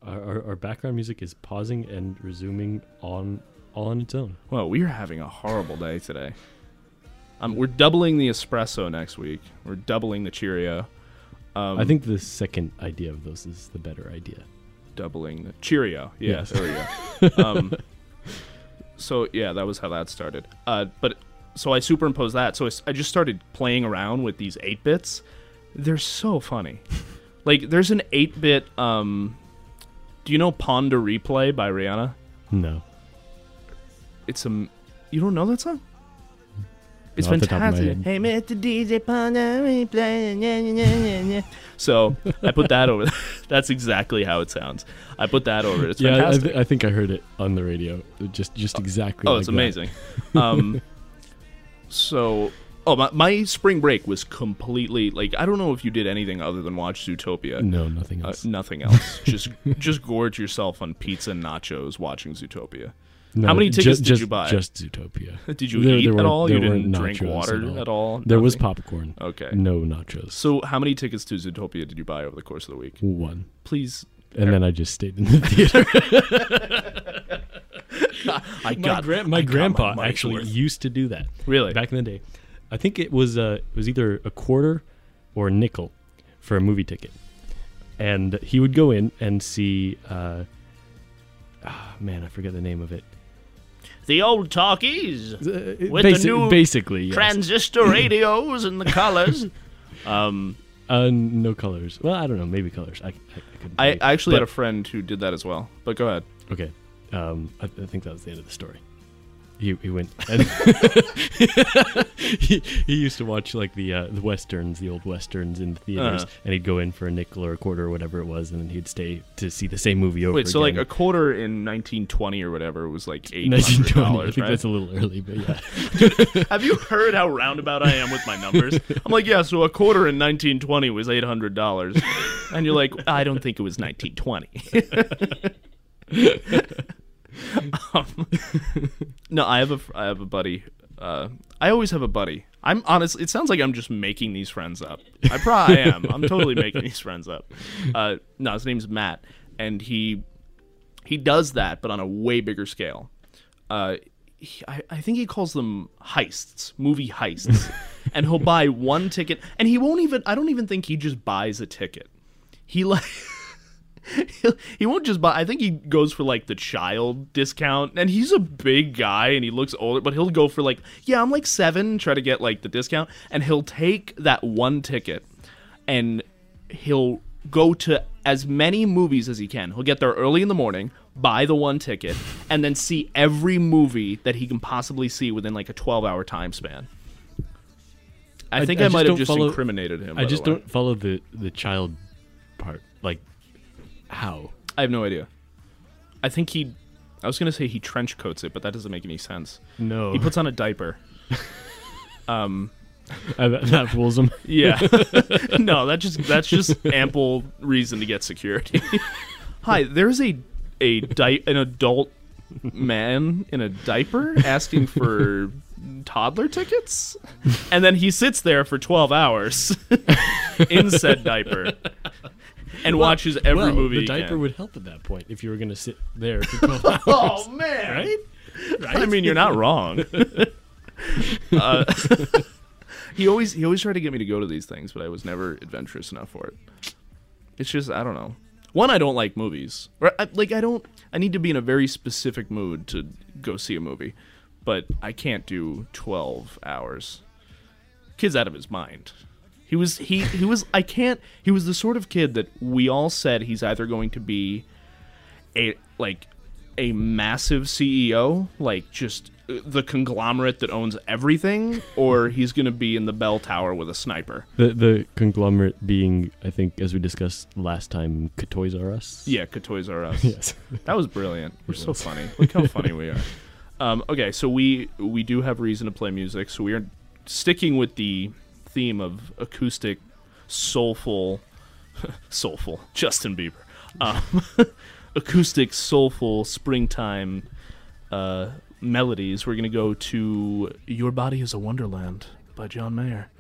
Speaker 2: Our, our, our background music is pausing and resuming on all on its own.
Speaker 1: Well, we are having a horrible day today. Um, we're doubling the espresso next week. We're doubling the Cheerio. Um,
Speaker 2: I think the second idea of those is the better idea.
Speaker 1: doubling the Cheerio. Yeah,
Speaker 2: Yes.
Speaker 1: there we go. um, so yeah, that was how that started. Uh, but so I superimposed that. So I just started playing around with these eight bits. They're so funny. like there's an eight bit. Um, do you know Pon de Replay by Rihanna?
Speaker 2: No.
Speaker 1: It's a. You don't know that song? It's
Speaker 2: Not off the top of my
Speaker 1: fantastic. Hey, Mr. DJ Pon de Replay. yeah, yeah, yeah. So I put that over. That's exactly how it sounds. I put that over. it. It's
Speaker 2: yeah, I, th- I think I heard it on the radio. Just just exactly.
Speaker 1: Oh,
Speaker 2: like
Speaker 1: it's amazing. um, so, oh, my, my spring break was completely like I don't know if you did anything other than watch Zootopia.
Speaker 2: No, nothing
Speaker 1: Uh,
Speaker 2: else.
Speaker 1: nothing else. just just gorge yourself on pizza and nachos watching Zootopia.
Speaker 2: No,
Speaker 1: how many tickets did
Speaker 2: just,
Speaker 1: you buy?
Speaker 2: Just Zootopia.
Speaker 1: Did you
Speaker 2: There-
Speaker 1: eat
Speaker 2: there
Speaker 1: at
Speaker 2: weren't-
Speaker 1: all? You didn't drink water
Speaker 2: at
Speaker 1: at
Speaker 2: all.
Speaker 1: all.
Speaker 2: There was popcorn.
Speaker 1: Okay.
Speaker 2: No nachos.
Speaker 1: So, how many tickets to Zootopia did you buy over the course of the week?
Speaker 2: One.
Speaker 1: Please.
Speaker 2: And then I just stayed in the theater.
Speaker 1: I
Speaker 2: my
Speaker 1: got
Speaker 2: gra-
Speaker 1: I
Speaker 2: my
Speaker 1: got
Speaker 2: grandpa actually
Speaker 1: worth.
Speaker 2: used to do that
Speaker 1: really.
Speaker 2: back in the day. I think it was uh, it was either a quarter or a nickel for a movie ticket, and he would go in and see. Uh, ah, man, I forget the name of it.
Speaker 1: The old talkies.
Speaker 2: Uh,
Speaker 1: With the new
Speaker 2: basically, yes.
Speaker 1: transistor radios and the colors. Um,
Speaker 2: uh, no colors. Well, I don't know. Maybe colors. I, I, I couldn't.
Speaker 1: I,
Speaker 2: tell you.
Speaker 1: I actually had a friend who did that as well. But go ahead.
Speaker 2: Okay. Um, I, I think that was the end of the story. He, he went and he, he used to watch like the uh, the westerns, the old westerns in the theaters,
Speaker 1: Uh-huh.
Speaker 2: and he'd go in for a nickel or a quarter or whatever it was, and then he'd stay to see the same movie over and over
Speaker 1: Wait, so like
Speaker 2: again.
Speaker 1: a quarter in 1920 or whatever was like eight hundred
Speaker 2: 1920. I
Speaker 1: dollars,
Speaker 2: think
Speaker 1: right?
Speaker 2: that's a little early, but yeah.
Speaker 1: Have you heard how roundabout I am with my numbers? I'm like, yeah, so a quarter in 1920 was eight hundred dollars, and you're like, I don't think it was 1920. um, no, I have a I have a buddy. Uh, I always have a buddy. I'm honest. It sounds like I'm just making these friends up. I probably am. I'm totally making these friends up. Uh, no, his name's Matt, and he he does that, but on a way bigger scale. Uh, he, I, I think he calls them heists, movie heists, and he'll buy one ticket, and he won't even. I don't even think he just buys a ticket. He like. He won't just buy. I think he goes for like the child discount, and he's a big guy and he looks older. But he'll go for like, yeah, I'm like seven, try to get like the discount, and he'll take that one ticket, and he'll go to as many movies as he can. He'll get there early in the morning, buy the one ticket, and then see every movie that he can possibly see within like a 12 hour time span. I
Speaker 2: I-
Speaker 1: think
Speaker 2: I
Speaker 1: I, might have just
Speaker 2: follow-
Speaker 1: incriminated him.
Speaker 2: I just don't follow the the child part. Like how?
Speaker 1: I have no idea. I think he. I was gonna say he trench coats it, but that doesn't make any sense.
Speaker 2: No,
Speaker 1: He puts on a diaper. Um.
Speaker 2: Uh, that, that fools him.
Speaker 1: Yeah. no, that just that's just ample reason to get security. Hi, there's a a di- an adult man in a diaper asking for toddler tickets, and then he sits there for 12 hours in said diaper and watches every
Speaker 2: well,
Speaker 1: movie.
Speaker 2: The
Speaker 1: he
Speaker 2: diaper would help at that point if you were going to sit there for 12 hours.
Speaker 1: Oh man!
Speaker 2: right?
Speaker 1: I mean, you're not wrong. uh, he always he always tried to get me to go to these things, but I was never adventurous enough for it. It's just I don't know. One, I don't like movies. Or, I, like I don't. I need to be in a very specific mood to go see a movie, but I can't do twelve hours. Kid's out of his mind. He was he he was I can't. He was the sort of kid that we all said he's either going to be a like a massive CEO, like just uh, the conglomerate that owns everything, or he's going to be in the bell tower with a sniper.
Speaker 2: The the conglomerate being, I think, as we discussed last time, Toys R Us.
Speaker 1: Yeah, Toys R Us.
Speaker 2: Yes.
Speaker 1: That was brilliant. We're so funny. Look how funny we are. Um, okay, so we we do have reason to play music, so we are sticking with the theme of acoustic, soulful, soulful Justin Bieber, um, acoustic, soulful springtime uh, melodies. We're gonna go to "Your Body Is a Wonderland" by John Mayer.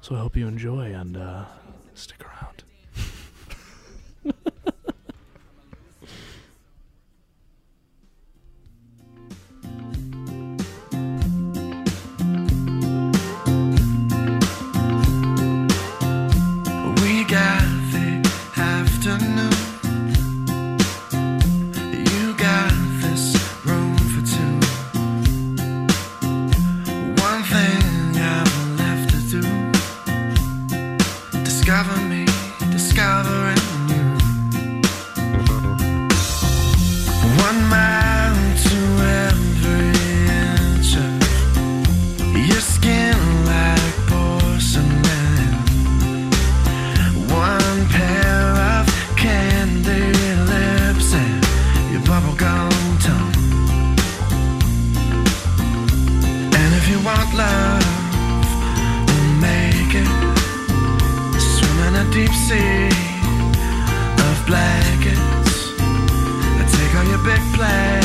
Speaker 1: So I hope you enjoy and uh, stick around.
Speaker 5: sea of blankets. I take all your big plans.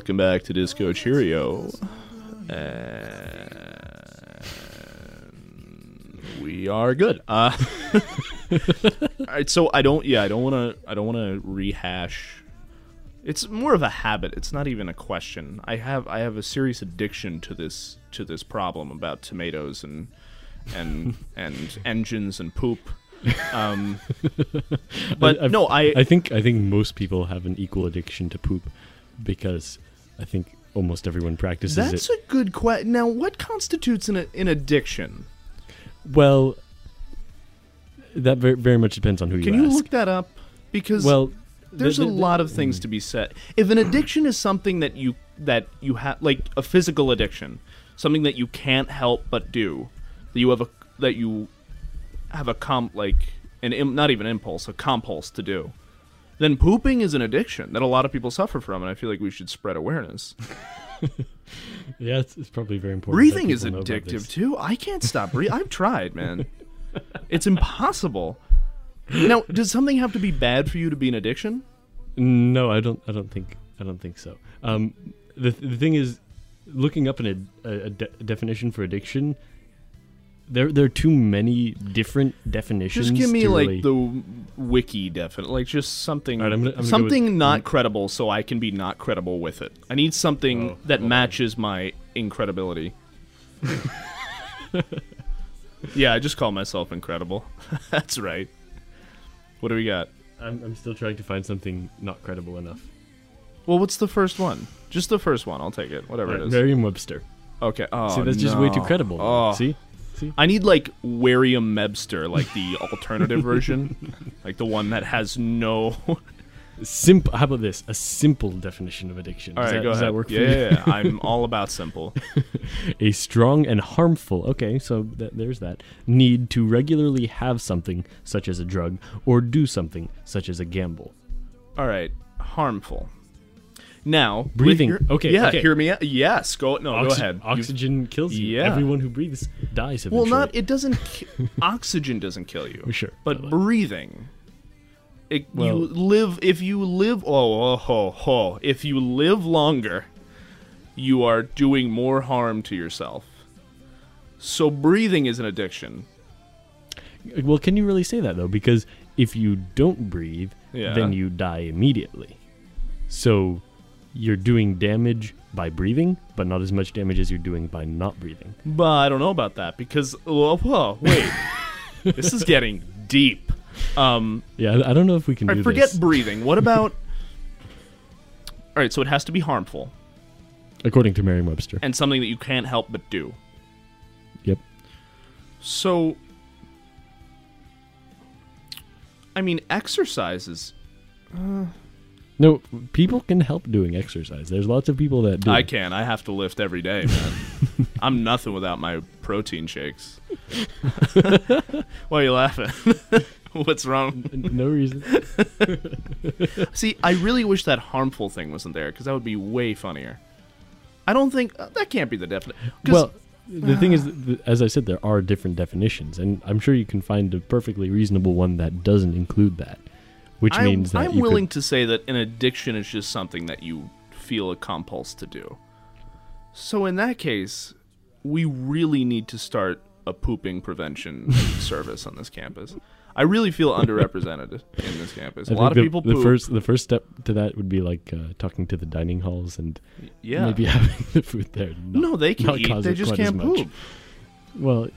Speaker 1: Welcome back to Disco Cheerio. And we are good. Uh, all right, so I don't. Yeah, I don't want to. I don't want to rehash. It's more of a habit. It's not even a question. I have. I have a serious addiction to this. To this problem about tomatoes and and and engines and poop. Um, but
Speaker 2: I've-
Speaker 1: no, I.
Speaker 2: I think I think most people have an equal addiction to poop because I think almost everyone practices
Speaker 1: That's
Speaker 2: it.
Speaker 1: a good question. Now, what constitutes an, an addiction?
Speaker 2: well, that very, very much depends on who
Speaker 1: Can
Speaker 2: you
Speaker 1: you
Speaker 2: ask.
Speaker 1: Can you look that up? Because
Speaker 2: well,
Speaker 1: there's
Speaker 2: the-
Speaker 1: a
Speaker 2: the-
Speaker 1: lot of things mm. to be said. If an addiction is something that you that you have, like a physical addiction, something that you can't help but do, that you have a that you have a comp like an Im, not even impulse, a compulse to do, then pooping is an addiction that a lot of people suffer from, and I feel like we should spread awareness.
Speaker 2: Yeah, it's, it's probably very important.
Speaker 1: Breathing is
Speaker 2: people know about
Speaker 1: addictive too. I can't stop breathing. I've tried, man. It's impossible. Now, does something have to be bad for you to be an addiction?
Speaker 2: No, I don't. I don't think. I don't think so. Um, the the thing is, looking up an, a, a, de- definition for addiction, there there are too many different definitions.
Speaker 1: Just give me
Speaker 2: to
Speaker 1: like
Speaker 2: really-
Speaker 1: the wiki definition, like just something,
Speaker 2: All right, I'm gonna- I'm gonna go
Speaker 1: something
Speaker 2: with-
Speaker 1: not credible, so I can be not credible with it. I need something
Speaker 2: Oh,
Speaker 1: that
Speaker 2: hold
Speaker 1: matches my incredibility. yeah, I just call myself incredible. That's right. What do we got?
Speaker 2: I'm, I'm still trying to find something not credible enough.
Speaker 1: Well, what's the first one? Just the first one. I'll take it. Whatever it is.
Speaker 2: Merriam-Webster.
Speaker 1: okay. Oh,
Speaker 2: See, that's just way too credible.
Speaker 1: Oh.
Speaker 2: See,
Speaker 1: I need like Warium Mebster, like the alternative version, like the one that has no.
Speaker 2: simple. How about this? A simple definition of addiction.
Speaker 1: All
Speaker 2: does
Speaker 1: right,
Speaker 2: that,
Speaker 1: go
Speaker 2: does
Speaker 1: ahead.
Speaker 2: that work for
Speaker 1: yeah,
Speaker 2: you?
Speaker 1: yeah, yeah. I'm all about simple.
Speaker 2: a strong and harmful okay so th- there's that need to regularly have something such as a drug or do something such as a gamble
Speaker 1: All right, harmful. Now,
Speaker 2: Breathing-
Speaker 1: your-
Speaker 2: okay,
Speaker 1: yeah,
Speaker 2: okay.
Speaker 1: hear me out. Yes, go. No,
Speaker 2: Oxy-
Speaker 1: go ahead. You-
Speaker 2: Oxygen kills you.
Speaker 1: Yeah.
Speaker 2: Everyone who breathes dies Eventually.
Speaker 1: well, not it doesn't. Ki- oxygen doesn't kill you.
Speaker 2: Oh, sure,
Speaker 1: but
Speaker 2: but- uh,
Speaker 1: breathing. It,
Speaker 2: Well-
Speaker 1: you live if you live. Oh, oh, oh, oh, if you live longer, you are doing more harm to yourself. So breathing is an addiction.
Speaker 2: Well, can you really say that though? Because if you don't breathe,
Speaker 1: Yeah.
Speaker 2: then you die immediately. So you're doing damage by breathing, but not as much damage as you're doing by not breathing.
Speaker 1: But I don't know about that because whoa, whoa wait, this is getting deep. Um,
Speaker 2: Yeah, I- don't know if we can
Speaker 1: all
Speaker 2: do
Speaker 1: forget
Speaker 2: this.
Speaker 1: breathing. What about? All right, so it has to be harmful
Speaker 2: According to Merriam-Webster.
Speaker 1: and something that you can't help but do.
Speaker 2: Yep.
Speaker 1: So, I mean, exercises. is.
Speaker 2: No, people can help doing exercise. There's lots of people that do.
Speaker 1: I can. I have to lift every day, man. I'm nothing without my protein shakes. Why are you laughing? What's wrong?
Speaker 2: no reason.
Speaker 1: See, I really wish that harmful thing wasn't there because that would be way funnier. I don't think uh, that can't be the definition.
Speaker 2: Well, the thing is, th- as I said, there are different definitions, and I'm sure you can find a perfectly reasonable one that doesn't include that. Which
Speaker 1: I'm,
Speaker 2: means that
Speaker 1: I'm willing
Speaker 2: could,
Speaker 1: to say that an addiction is just something that you feel a compulse to do. So in that case, we really need to start a pooping prevention service on this campus. I really feel underrepresented in this campus.
Speaker 2: I
Speaker 1: A lot of
Speaker 2: think
Speaker 1: people
Speaker 2: the,
Speaker 1: poop.
Speaker 2: the first the first step to that would be like uh, talking to the dining halls and
Speaker 1: yeah.
Speaker 2: maybe having the food there. Not,
Speaker 1: no, they can eat. They just can't poop.
Speaker 2: Well,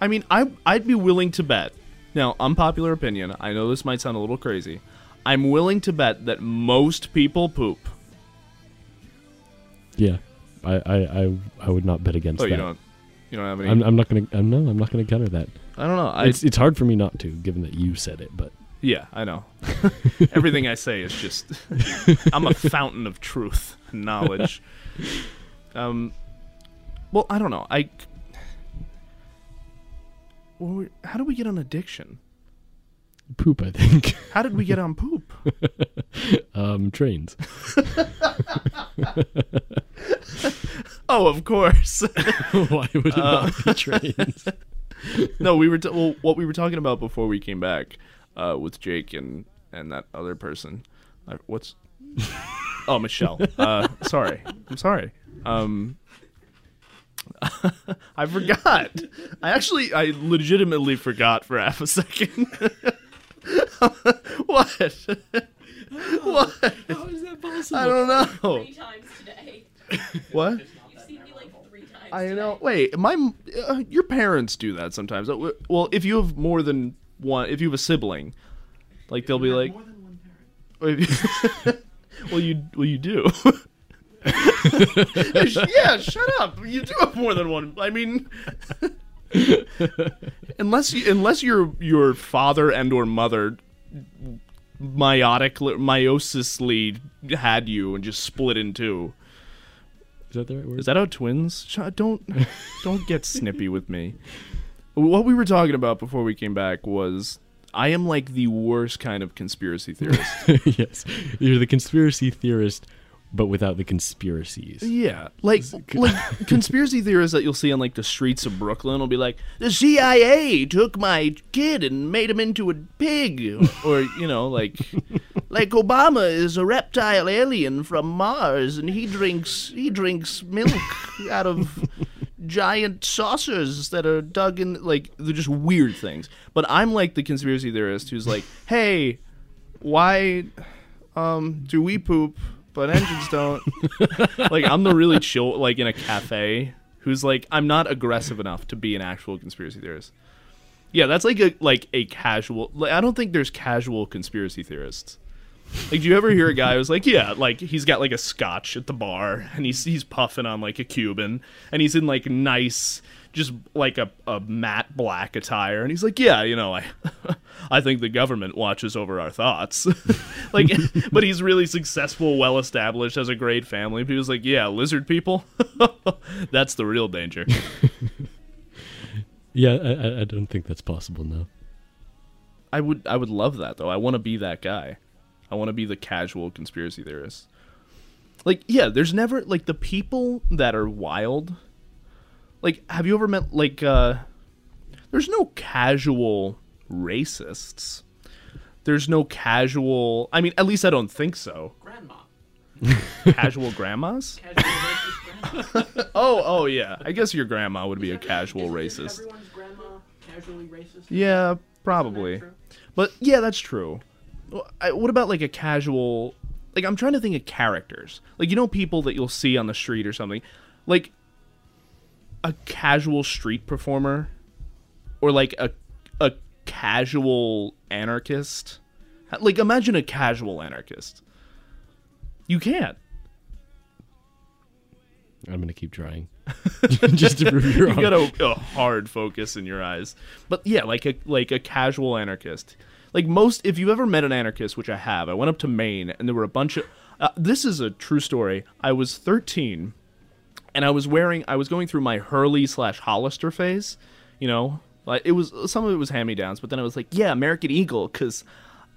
Speaker 1: I mean, I I'd be willing to bet. Now, unpopular opinion. I know this might sound a little crazy. I'm willing to bet that most people poop.
Speaker 2: yeah, I I, I, I would not bet against
Speaker 1: Oh,
Speaker 2: that.
Speaker 1: you don't. You don't have any.
Speaker 2: I'm, I'm not gonna. I'm no. I'm not gonna counter that.
Speaker 1: I don't know. I,
Speaker 2: it's it's hard for me not to, given that you said it. But
Speaker 1: Yeah, I know. Everything I say is just I'm a fountain of truth and knowledge. Um well, I don't know. I well, how do we get on addiction?
Speaker 2: poop, I think.
Speaker 1: How did we get on poop?
Speaker 2: um, trains.
Speaker 1: Oh, of course.
Speaker 2: Why would it
Speaker 1: Uh,
Speaker 2: not be trains?
Speaker 1: no, we were t- well, what we were talking about before we came back uh, with Jake and and that other person. Uh, what's Oh, Michelle. Uh, sorry. I'm sorry. Um, I forgot. I actually, I legitimately forgot for half a second. what? what?
Speaker 2: How is that possible?
Speaker 1: I don't know.
Speaker 6: three times today.
Speaker 1: What?
Speaker 6: You've seen me like three times.
Speaker 1: I
Speaker 6: today.
Speaker 1: know. Wait, my uh, your parents do that sometimes. Uh, Well, if you have more than one, if you have a sibling, like they'll be like, more than well, you well you do. yeah, shut up. You do have more than one. I mean, unless you, unless your your father and or mother meiotic meiosisly had you and just split in two.
Speaker 2: Is that the right word?
Speaker 1: Is that how twins? Don't don't get snippy with me. What we were talking about before we came back was I am like the worst kind of conspiracy theorist.
Speaker 2: yes, you're the conspiracy theorist, but without the conspiracies.
Speaker 1: yeah, like like conspiracy theorists that you'll see on like the streets of Brooklyn will be like the CIA took my kid and made him into a pig, or you know like like Obama is a reptile alien from Mars and he drinks he drinks milk out of giant saucers that are dug in like they're just weird things. But I'm like the conspiracy theorist who's like, "Hey, why um do we poop but engines don't?" like I'm the really chill like in a cafe who's like I'm not aggressive enough to be an actual conspiracy theorist. Yeah, that's like a like a casual. Like, I don't think there's casual conspiracy theorists. Like, do you ever hear a guy who's like, yeah, like he's got like a scotch at the bar and he's he's puffing on like a Cuban and he's in like nice, just like a, a matte black attire and he's like, yeah, you know, I I think the government watches over our thoughts, like, but he's really successful, well established, has a great family. But he was like, yeah, lizard people, that's the real danger.
Speaker 2: Yeah, I, I- don't think that's possible now.
Speaker 1: I would I would love that though. I want to be that guy. I want to be the casual conspiracy theorist. Like, yeah, there's never like the people that are wild. Like, have you ever met like uh there's no casual racists. There's no casual I mean, at least I don't think so.
Speaker 7: Grandma.
Speaker 1: Casual grandmas?
Speaker 7: Casual racist grandma.
Speaker 1: Oh, oh yeah. I guess your grandma would be a casual racist.
Speaker 7: Everyone's grandma casually racist.
Speaker 1: Yeah, probably. But yeah, that's true. What about like a casual? Like I'm trying to think of characters. Like you know people that you'll see on the street or something. Like a casual street performer, or like a a casual anarchist. Like imagine a casual anarchist. You can't.
Speaker 2: I'm gonna keep trying, just to prove you're
Speaker 1: you got a, a hard focus in your eyes. But yeah, like a like a casual anarchist. Like most, if you ever met an anarchist, which I have, I went up to Maine and there were a bunch of. Uh, this is a true story. I was 13, and I was wearing. I was going through my Hurley slash Hollister phase. You know, like it was some of it was hand me downs, but then I was like, yeah, American Eagle, because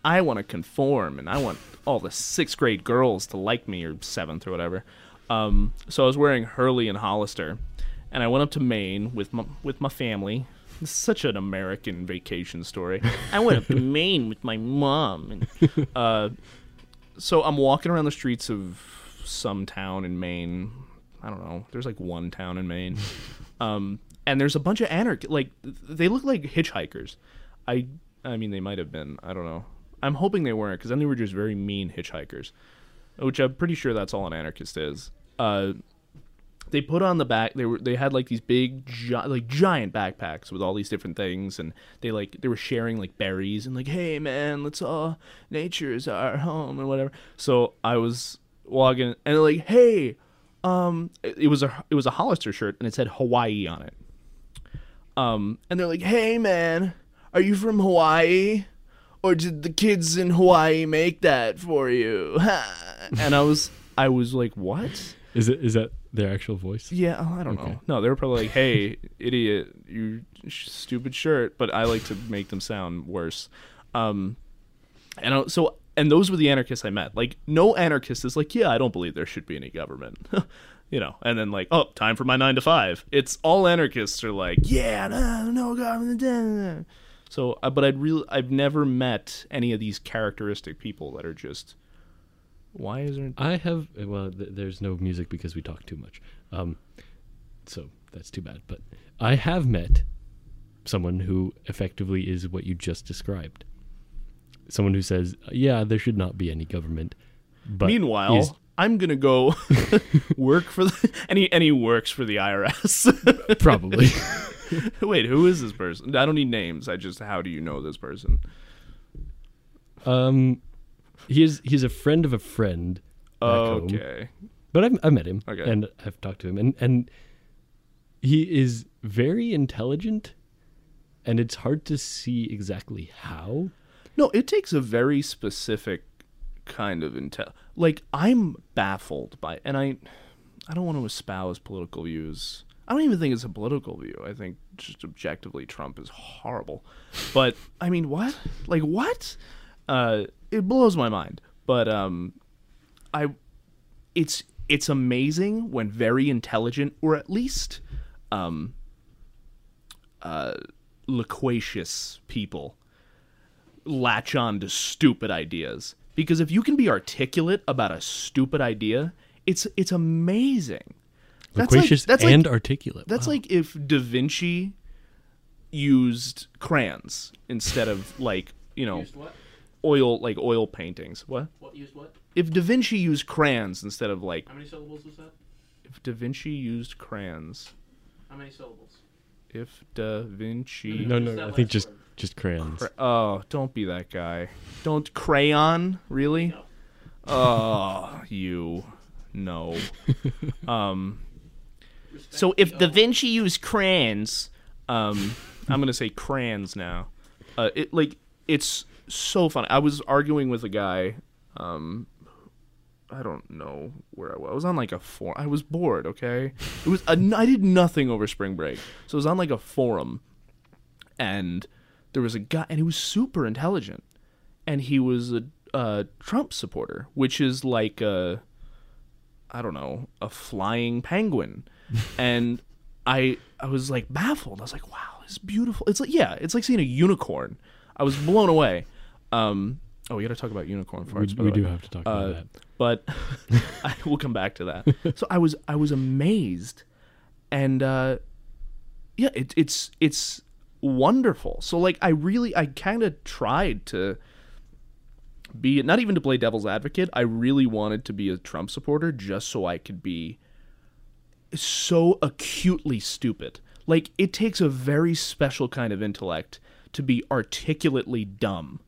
Speaker 1: I want to conform and I want all the sixth grade girls to like me or seventh or whatever. Um, so I was wearing Hurley and Hollister, and I went up to Maine with my with my family. Is such an American vacation story. I went up to Maine with my mom, and uh, so I'm walking around the streets of some town in Maine. I don't know. There's like one town in Maine, um, and there's a bunch of anarch. Like they look like hitchhikers. I I mean they might have been. I don't know. I'm hoping they weren't because then they were just very mean hitchhikers, which I'm pretty sure that's all an anarchist is. Uh, they put on the back they were they had like these big gi- like giant backpacks with all these different things and they like they were sharing like berries and like hey man let's all nature is our home and whatever so i was walking and they're like hey um it, it was a it was a hollister shirt and it said hawaii on it um and they're like hey man are you from hawaii or did the kids in hawaii make that for you and i was i was like what
Speaker 2: Is it is that their actual voice?
Speaker 1: yeah, I don't
Speaker 2: Okay.
Speaker 1: know. No, they were probably like, "Hey, idiot, you sh- stupid shirt." But I like to make them sound worse. Um, and I, so, and those were the anarchists I met. Like, no anarchist is like, "Yeah, I don't believe there should be any government," you know. And then like, "Oh, time for my nine to five. It's all anarchists are like, "Yeah, no, no government." da, da." So, uh, but I'd really, I've never met any of these characteristic people that are just. Why is there?
Speaker 2: I have well, th- there's no music because we talk too much. Um, so that's too bad. But I have met someone who effectively is what you just described. Someone who says, "Yeah, there should not be any government." But
Speaker 1: Meanwhile, I'm gonna go work for the and he, and he works for the IRS.
Speaker 2: probably.
Speaker 1: Wait, who is this person? I don't need names. I just how do you know this person?
Speaker 2: um, he is he's a friend of a friend. home.
Speaker 1: Okay.
Speaker 2: But I've, I've met him
Speaker 1: Okay.
Speaker 2: and I've talked to him, and and he is very intelligent, and it's hard to see exactly how.
Speaker 1: No, it takes a very specific kind of intel. Like I'm baffled by, and I, I don't want to espouse political views. I don't even think it's a political view. I think just objectively Trump is horrible. But I mean, what? Like what? Uh, it blows my mind. But um, I, it's it's amazing when very intelligent or at least um, uh, loquacious people latch on to stupid ideas because if you can be articulate about a stupid idea it's it's amazing That's like-
Speaker 2: Loquacious
Speaker 1: that's like-
Speaker 2: and articulate.
Speaker 1: that's
Speaker 2: Wow.
Speaker 1: like if da vinci used crayons instead of like you know
Speaker 7: Used what?
Speaker 1: oil like oil paintings what
Speaker 7: What used what?
Speaker 1: if da vinci used crayons instead of like
Speaker 7: How many syllables was that?
Speaker 1: if da vinci used crayons
Speaker 7: How many syllables?
Speaker 1: if da vinci
Speaker 2: no,
Speaker 7: Just
Speaker 2: no. I think just
Speaker 7: word.
Speaker 2: Just crayons.
Speaker 1: Cra- oh don't be that guy don't crayon really Oh, you no. Um, so if Da Vinci used crayons, um, I'm gonna say crayons now. Uh, it like it's so funny. I was arguing with a guy. Um, I don't know where I was. I was on like a forum. I was bored. Okay, it was. A, I did nothing over spring break, so I was on like a forum, and there was a guy, and he was super intelligent, and he was a, a Trump supporter, which is like a I don't know, a flying penguin, and I I was like baffled. I was like, wow, it's beautiful. It's like yeah, it's like seeing a unicorn. I was blown away. Um, oh, we got to talk about unicorn
Speaker 2: We,
Speaker 1: farts. by
Speaker 2: we do have to talk about
Speaker 1: Uh,
Speaker 2: that.
Speaker 1: but I will come back to that. So I was I was amazed, and uh, yeah, it, it's it's wonderful. So like I really I kind of tried to be not even to play devil's advocate. I really wanted to be a Trump supporter just so I could be so acutely stupid. Like it takes a very special kind of intellect to be articulately dumb,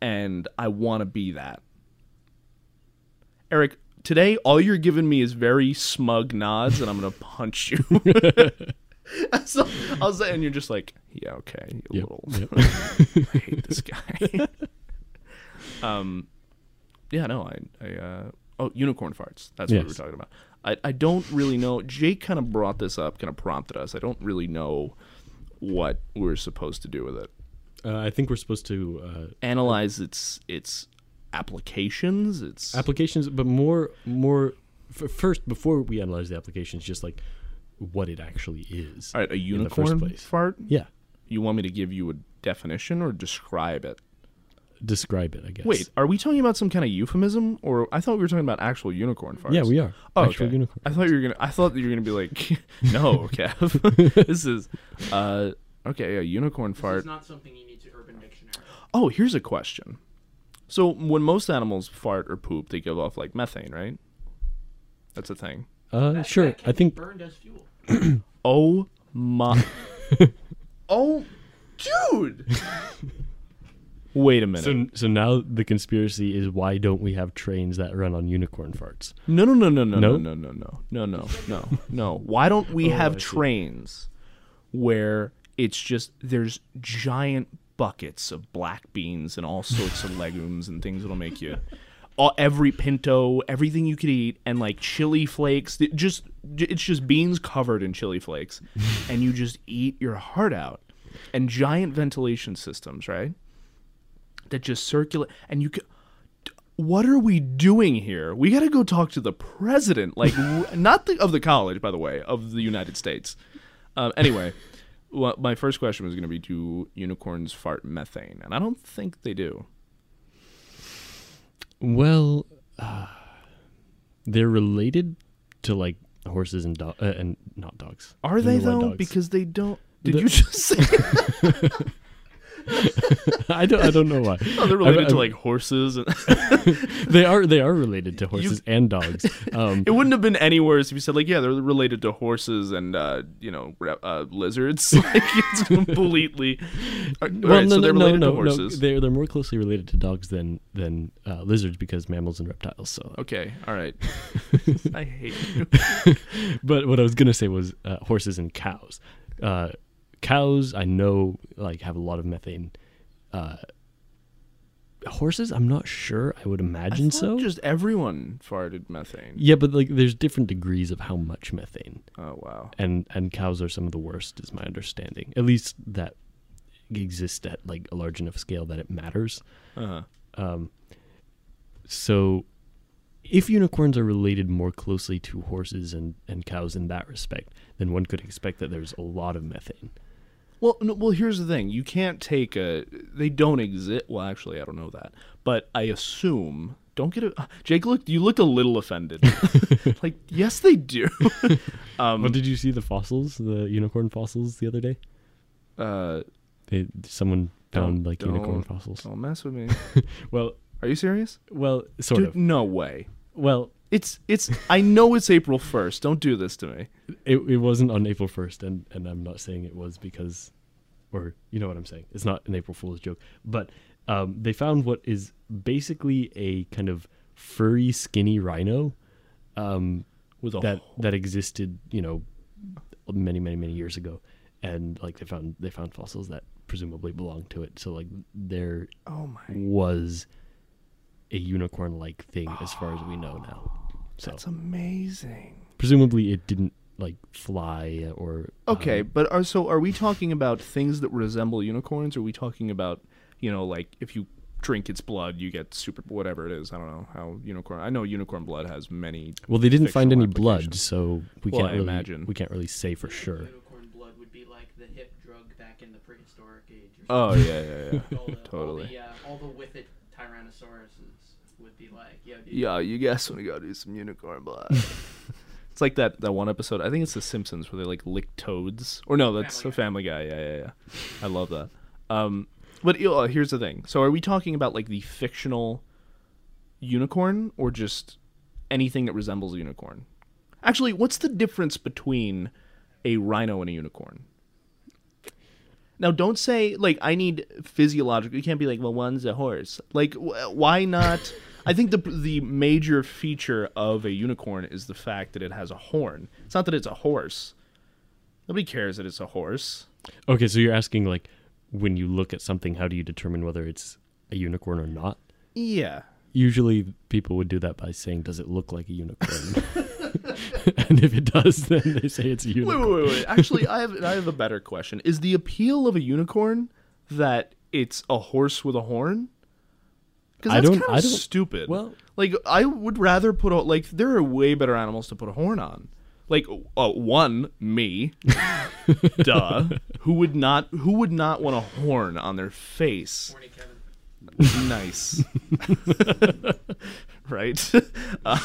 Speaker 1: and I want to be that. Eric, today all you're giving me is very smug nods, and I'm gonna punch you. so I was and you're just like, yeah, okay,
Speaker 2: Yep,
Speaker 1: little.
Speaker 2: yep.
Speaker 1: I hate this guy. um, yeah, no, I, I, uh, oh, unicorn farts. That's what we were talking about. I, I don't really know. Jake kind of brought this up, kind of prompted us. I don't really know what we're supposed to do with it.
Speaker 2: Uh, I think we're supposed to uh,
Speaker 1: Analyze its its applications. Its
Speaker 2: applications, but more more f- first before we analyze the applications, just like what it actually is.
Speaker 1: all right, a
Speaker 2: in the first
Speaker 1: unicorn
Speaker 2: place.
Speaker 1: fart.
Speaker 2: Yeah,
Speaker 1: You want me to give you a definition or describe it?
Speaker 2: describe it. I guess.
Speaker 1: Wait, are we talking about some kind of euphemism, or I thought we were talking about actual unicorn farts?
Speaker 2: Yeah, we are.
Speaker 1: Oh,
Speaker 2: Actual
Speaker 1: okay.
Speaker 2: unicorn.
Speaker 1: I thought you were gonna. I thought you were gonna be like, no, Kev. this is, uh, okay, a unicorn
Speaker 7: This
Speaker 1: fart.
Speaker 7: is not something you need to Urban Dictionary.
Speaker 1: Oh, here's a question. So when most animals fart or poop, they give off like methane, right? That's a thing.
Speaker 2: Uh,
Speaker 7: That-
Speaker 2: sure.
Speaker 7: that can
Speaker 2: I
Speaker 7: be
Speaker 2: think
Speaker 7: burned as fuel.
Speaker 1: Oh my. oh, dude. Wait a minute.
Speaker 2: so. So now the conspiracy is why don't we have trains that run on unicorn farts?
Speaker 1: No, no, no, no, no, no,
Speaker 2: No?
Speaker 1: no, no, no, no, no, no, no. Why don't we
Speaker 2: Oh,
Speaker 1: have
Speaker 2: I see.
Speaker 1: trains where it's just there's giant buckets of black beans and all sorts of legumes and things that'll make you all every pinto, everything you could eat, and like chili flakes. It just it's just beans covered in chili flakes, and you just eat your heart out. And giant ventilation systems, right? That just circulate, and you can what are we doing here? We got to go talk to the president, like not the, of the college, by the way, of the United States. Um, anyway, well, my first question was going to be: Do unicorns fart methane? And I don't think they do.
Speaker 2: Well, uh, they're related to like horses and do- uh, and not dogs.
Speaker 1: Are they though?
Speaker 2: dogs.
Speaker 1: Because they don't. Did
Speaker 2: The-
Speaker 1: you just say
Speaker 2: I don't. I don't know why.
Speaker 1: oh, they're related
Speaker 2: I'm-
Speaker 1: to like horses? And
Speaker 2: they are. They are related to horses and dogs. Um,
Speaker 1: it wouldn't have been any worse if you said like, yeah, they're related to horses and uh, you know re- uh, lizards. like it's completely. All right,
Speaker 2: well, no,
Speaker 1: so
Speaker 2: no,
Speaker 1: they're
Speaker 2: no,
Speaker 1: related
Speaker 2: no,
Speaker 1: to
Speaker 2: no. They're they're more closely related to dogs than than uh, lizards because mammals and reptiles. So,
Speaker 1: Okay, all right. I hate you.
Speaker 2: but what I was gonna say was uh, horses and cows. Cows, I know, like have a lot of methane. Uh, horses, I'm not sure. I would imagine so.
Speaker 1: Just everyone farted methane.
Speaker 2: yeah, but like, there's different degrees of how much methane,
Speaker 1: Oh wow.
Speaker 2: and and cows are some of the worst, is my understanding. At least that exist at like a large enough scale that it matters.
Speaker 1: Uh-huh.
Speaker 2: Um, so, if unicorns are related more closely to horses and, and cows in that respect, then one could expect that there's a lot of methane.
Speaker 1: Well, no, well, here's the thing. You can't take a. They don't exist. Well, actually, I don't know that, but I assume. Don't get it. Jake, look. You looked a little offended. like, yes, they do. um,
Speaker 2: Well, did you see the fossils, the unicorn fossils, the other day?
Speaker 1: uh,
Speaker 2: They, someone found like unicorn fossils.
Speaker 1: don't mess with me.
Speaker 2: Well,
Speaker 1: Are you serious?
Speaker 2: well, sort
Speaker 1: Dude,
Speaker 2: of.
Speaker 1: no way.
Speaker 2: Well,
Speaker 1: It's it's. I know it's April first. Don't do this to me.
Speaker 2: it, it wasn't on April first, and and I'm not saying it was because, or you know what I'm saying. It's not an April Fool's joke, but um, they found what is basically a kind of furry, skinny rhino. Um,
Speaker 1: With a
Speaker 2: that that existed, you know, many many many years ago, and like they found they found fossils that presumably belonged to it. So like there
Speaker 1: oh my.
Speaker 2: was a unicorn like thing as far as we know now. So
Speaker 1: That's amazing.
Speaker 2: presumably it didn't like fly or
Speaker 1: Okay,
Speaker 2: um,
Speaker 1: but are so are we talking about things that resemble unicorns? Or are we talking about you know like if you drink its blood, you get super whatever it is. I don't know how unicorn. I know unicorn blood has many.
Speaker 2: Well, they didn't find any blood, so we
Speaker 1: Well,
Speaker 2: can't
Speaker 1: I
Speaker 2: really
Speaker 1: imagine.
Speaker 2: we can't really say for sure.
Speaker 7: Unicorn blood would be like the hip drug back in the prehistoric age.
Speaker 1: Oh yeah, yeah, yeah.
Speaker 7: all the,
Speaker 1: totally.
Speaker 7: All the, uh, all the with it Tyrannosauruses would be like, yo, dude,
Speaker 1: Yeah, you guys want to go do some unicorn blood. it's like that that one episode. I think it's The Simpsons where they like lick toads. Or no, that's a Family Guy. Yeah, yeah, yeah. I love that. Um, but uh, here's the thing. So are we talking about like the fictional unicorn or just anything that resembles a unicorn? Actually, what's the difference between a rhino and a unicorn? Now, don't say like I need physiological. You can't be like, well, one's a horse. Like, wh- why not? I think the the major feature of a unicorn is the fact that it has a horn. It's not that it's a horse. Nobody cares that it's a horse.
Speaker 2: Okay, so you're asking like when you look at something, how do you determine whether it's a unicorn or not?
Speaker 1: Yeah.
Speaker 2: Usually, people would do that by saying, "Does it look like a unicorn?" and if it does, then they say it's a
Speaker 1: Wait,
Speaker 2: unicorn.
Speaker 1: wait, wait, wait. Actually, I have I have a better question. Is the appeal of a unicorn that it's a horse with a horn? Because
Speaker 2: I
Speaker 1: that's
Speaker 2: don't-
Speaker 1: kind
Speaker 2: I
Speaker 1: of
Speaker 2: don't-
Speaker 1: stupid.
Speaker 2: well-
Speaker 1: like I would rather put a like there are way better animals to put a horn on. Like uh, one me, duh. Who would not who would not want a horn on their face? nice right uh,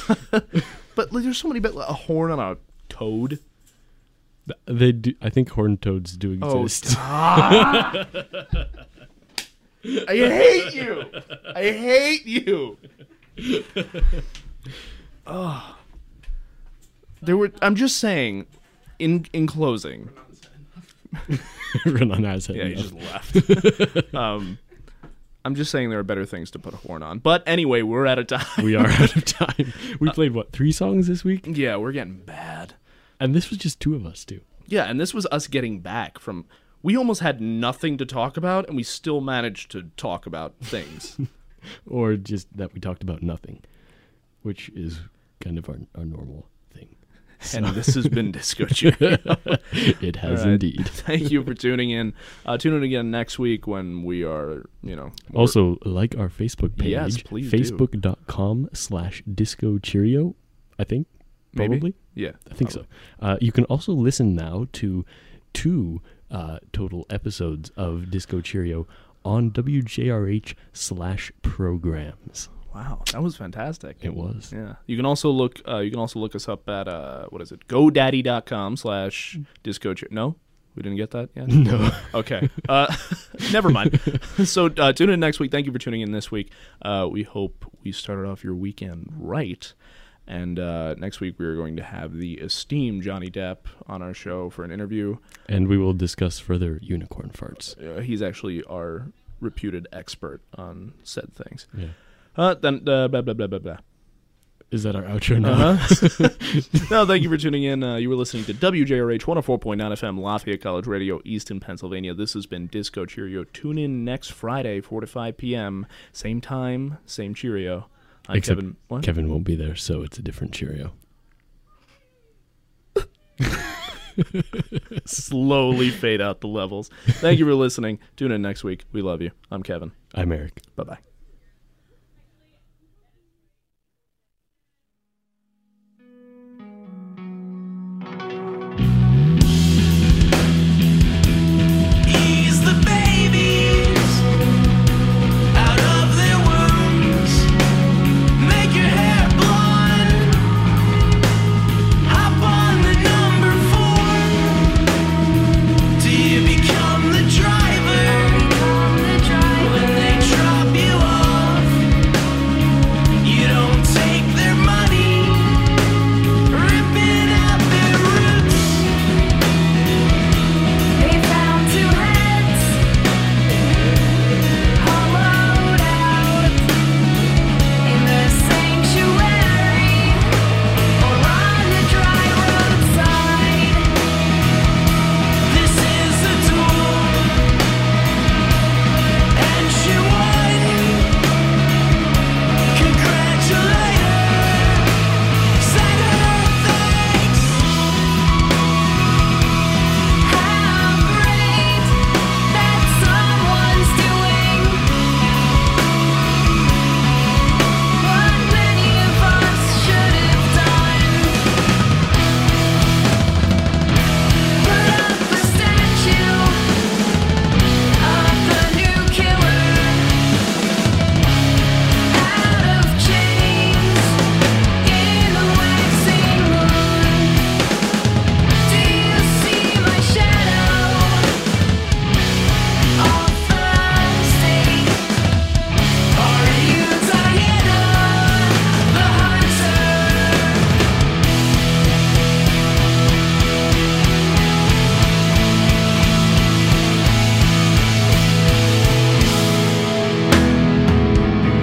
Speaker 1: but like, there's so many bet a horn on a toad
Speaker 2: They do. I think horned toads do
Speaker 1: Oh,
Speaker 2: exist.
Speaker 1: stop. I hate you. I hate you. oh. There were I'm just saying in in closing.
Speaker 2: Renan has
Speaker 1: Yeah, he
Speaker 2: enough.
Speaker 1: just left. um I'm just saying there are better things to put a horn on. But anyway, we're out of time.
Speaker 2: we are out of time. We played what three songs this week,
Speaker 1: yeah, we're getting bad.
Speaker 2: and this was just two of us too.
Speaker 1: Yeah, and this was us getting back from we almost had nothing to talk about and we still managed to talk about things.
Speaker 2: or just that we talked about nothing, which is kind of our, our normal thing.
Speaker 1: and this has been Disco Cheerio.
Speaker 2: It has
Speaker 1: right.
Speaker 2: indeed.
Speaker 1: Thank you for tuning in. Uh, tune in again next week when we are, you know. more-
Speaker 2: Also, like our Facebook page,
Speaker 1: Yes, please
Speaker 2: facebook.com slash disco cheerio, I think,
Speaker 1: Maybe?
Speaker 2: probably.
Speaker 1: yeah,
Speaker 2: I think so. Uh, you can also listen now to two uh, total episodes of Disco Cheerio on WJRH slash programs.
Speaker 1: Wow, that was fantastic.
Speaker 2: It was.
Speaker 1: Yeah, you can also look. Uh, you can also look us up at uh, what is it? GoDaddy.com slash Disco. Cheer- no, we didn't get that yet.
Speaker 2: No.
Speaker 1: Okay. Uh, never mind. so uh, tune in next week. Thank you for tuning in this week. Uh, we hope we started off your weekend right. And uh, next week we are going to have the esteemed Johnny Depp on our show for an interview.
Speaker 2: And we will discuss further unicorn farts.
Speaker 1: Uh, he's actually our reputed expert on said things.
Speaker 2: Yeah.
Speaker 1: Uh, then uh, blah blah blah blah blah.
Speaker 2: Is that our outro now?
Speaker 1: Uh-huh. no, thank you for tuning in. Uh, you were listening to WJRH 104.9 FM, Lafayette College Radio, Easton, Pennsylvania. This has been Disco Cheerio. Tune in next Friday, 4 to 5 p.m. Same time, same Cheerio. I'm
Speaker 2: Except
Speaker 1: Kevin. What?
Speaker 2: Kevin won't be there, so it's a different Cheerio.
Speaker 1: Slowly fade out the levels. Thank you for listening. Tune in next week. We love you. I'm Kevin.
Speaker 2: I'm Eric.
Speaker 1: Bye bye.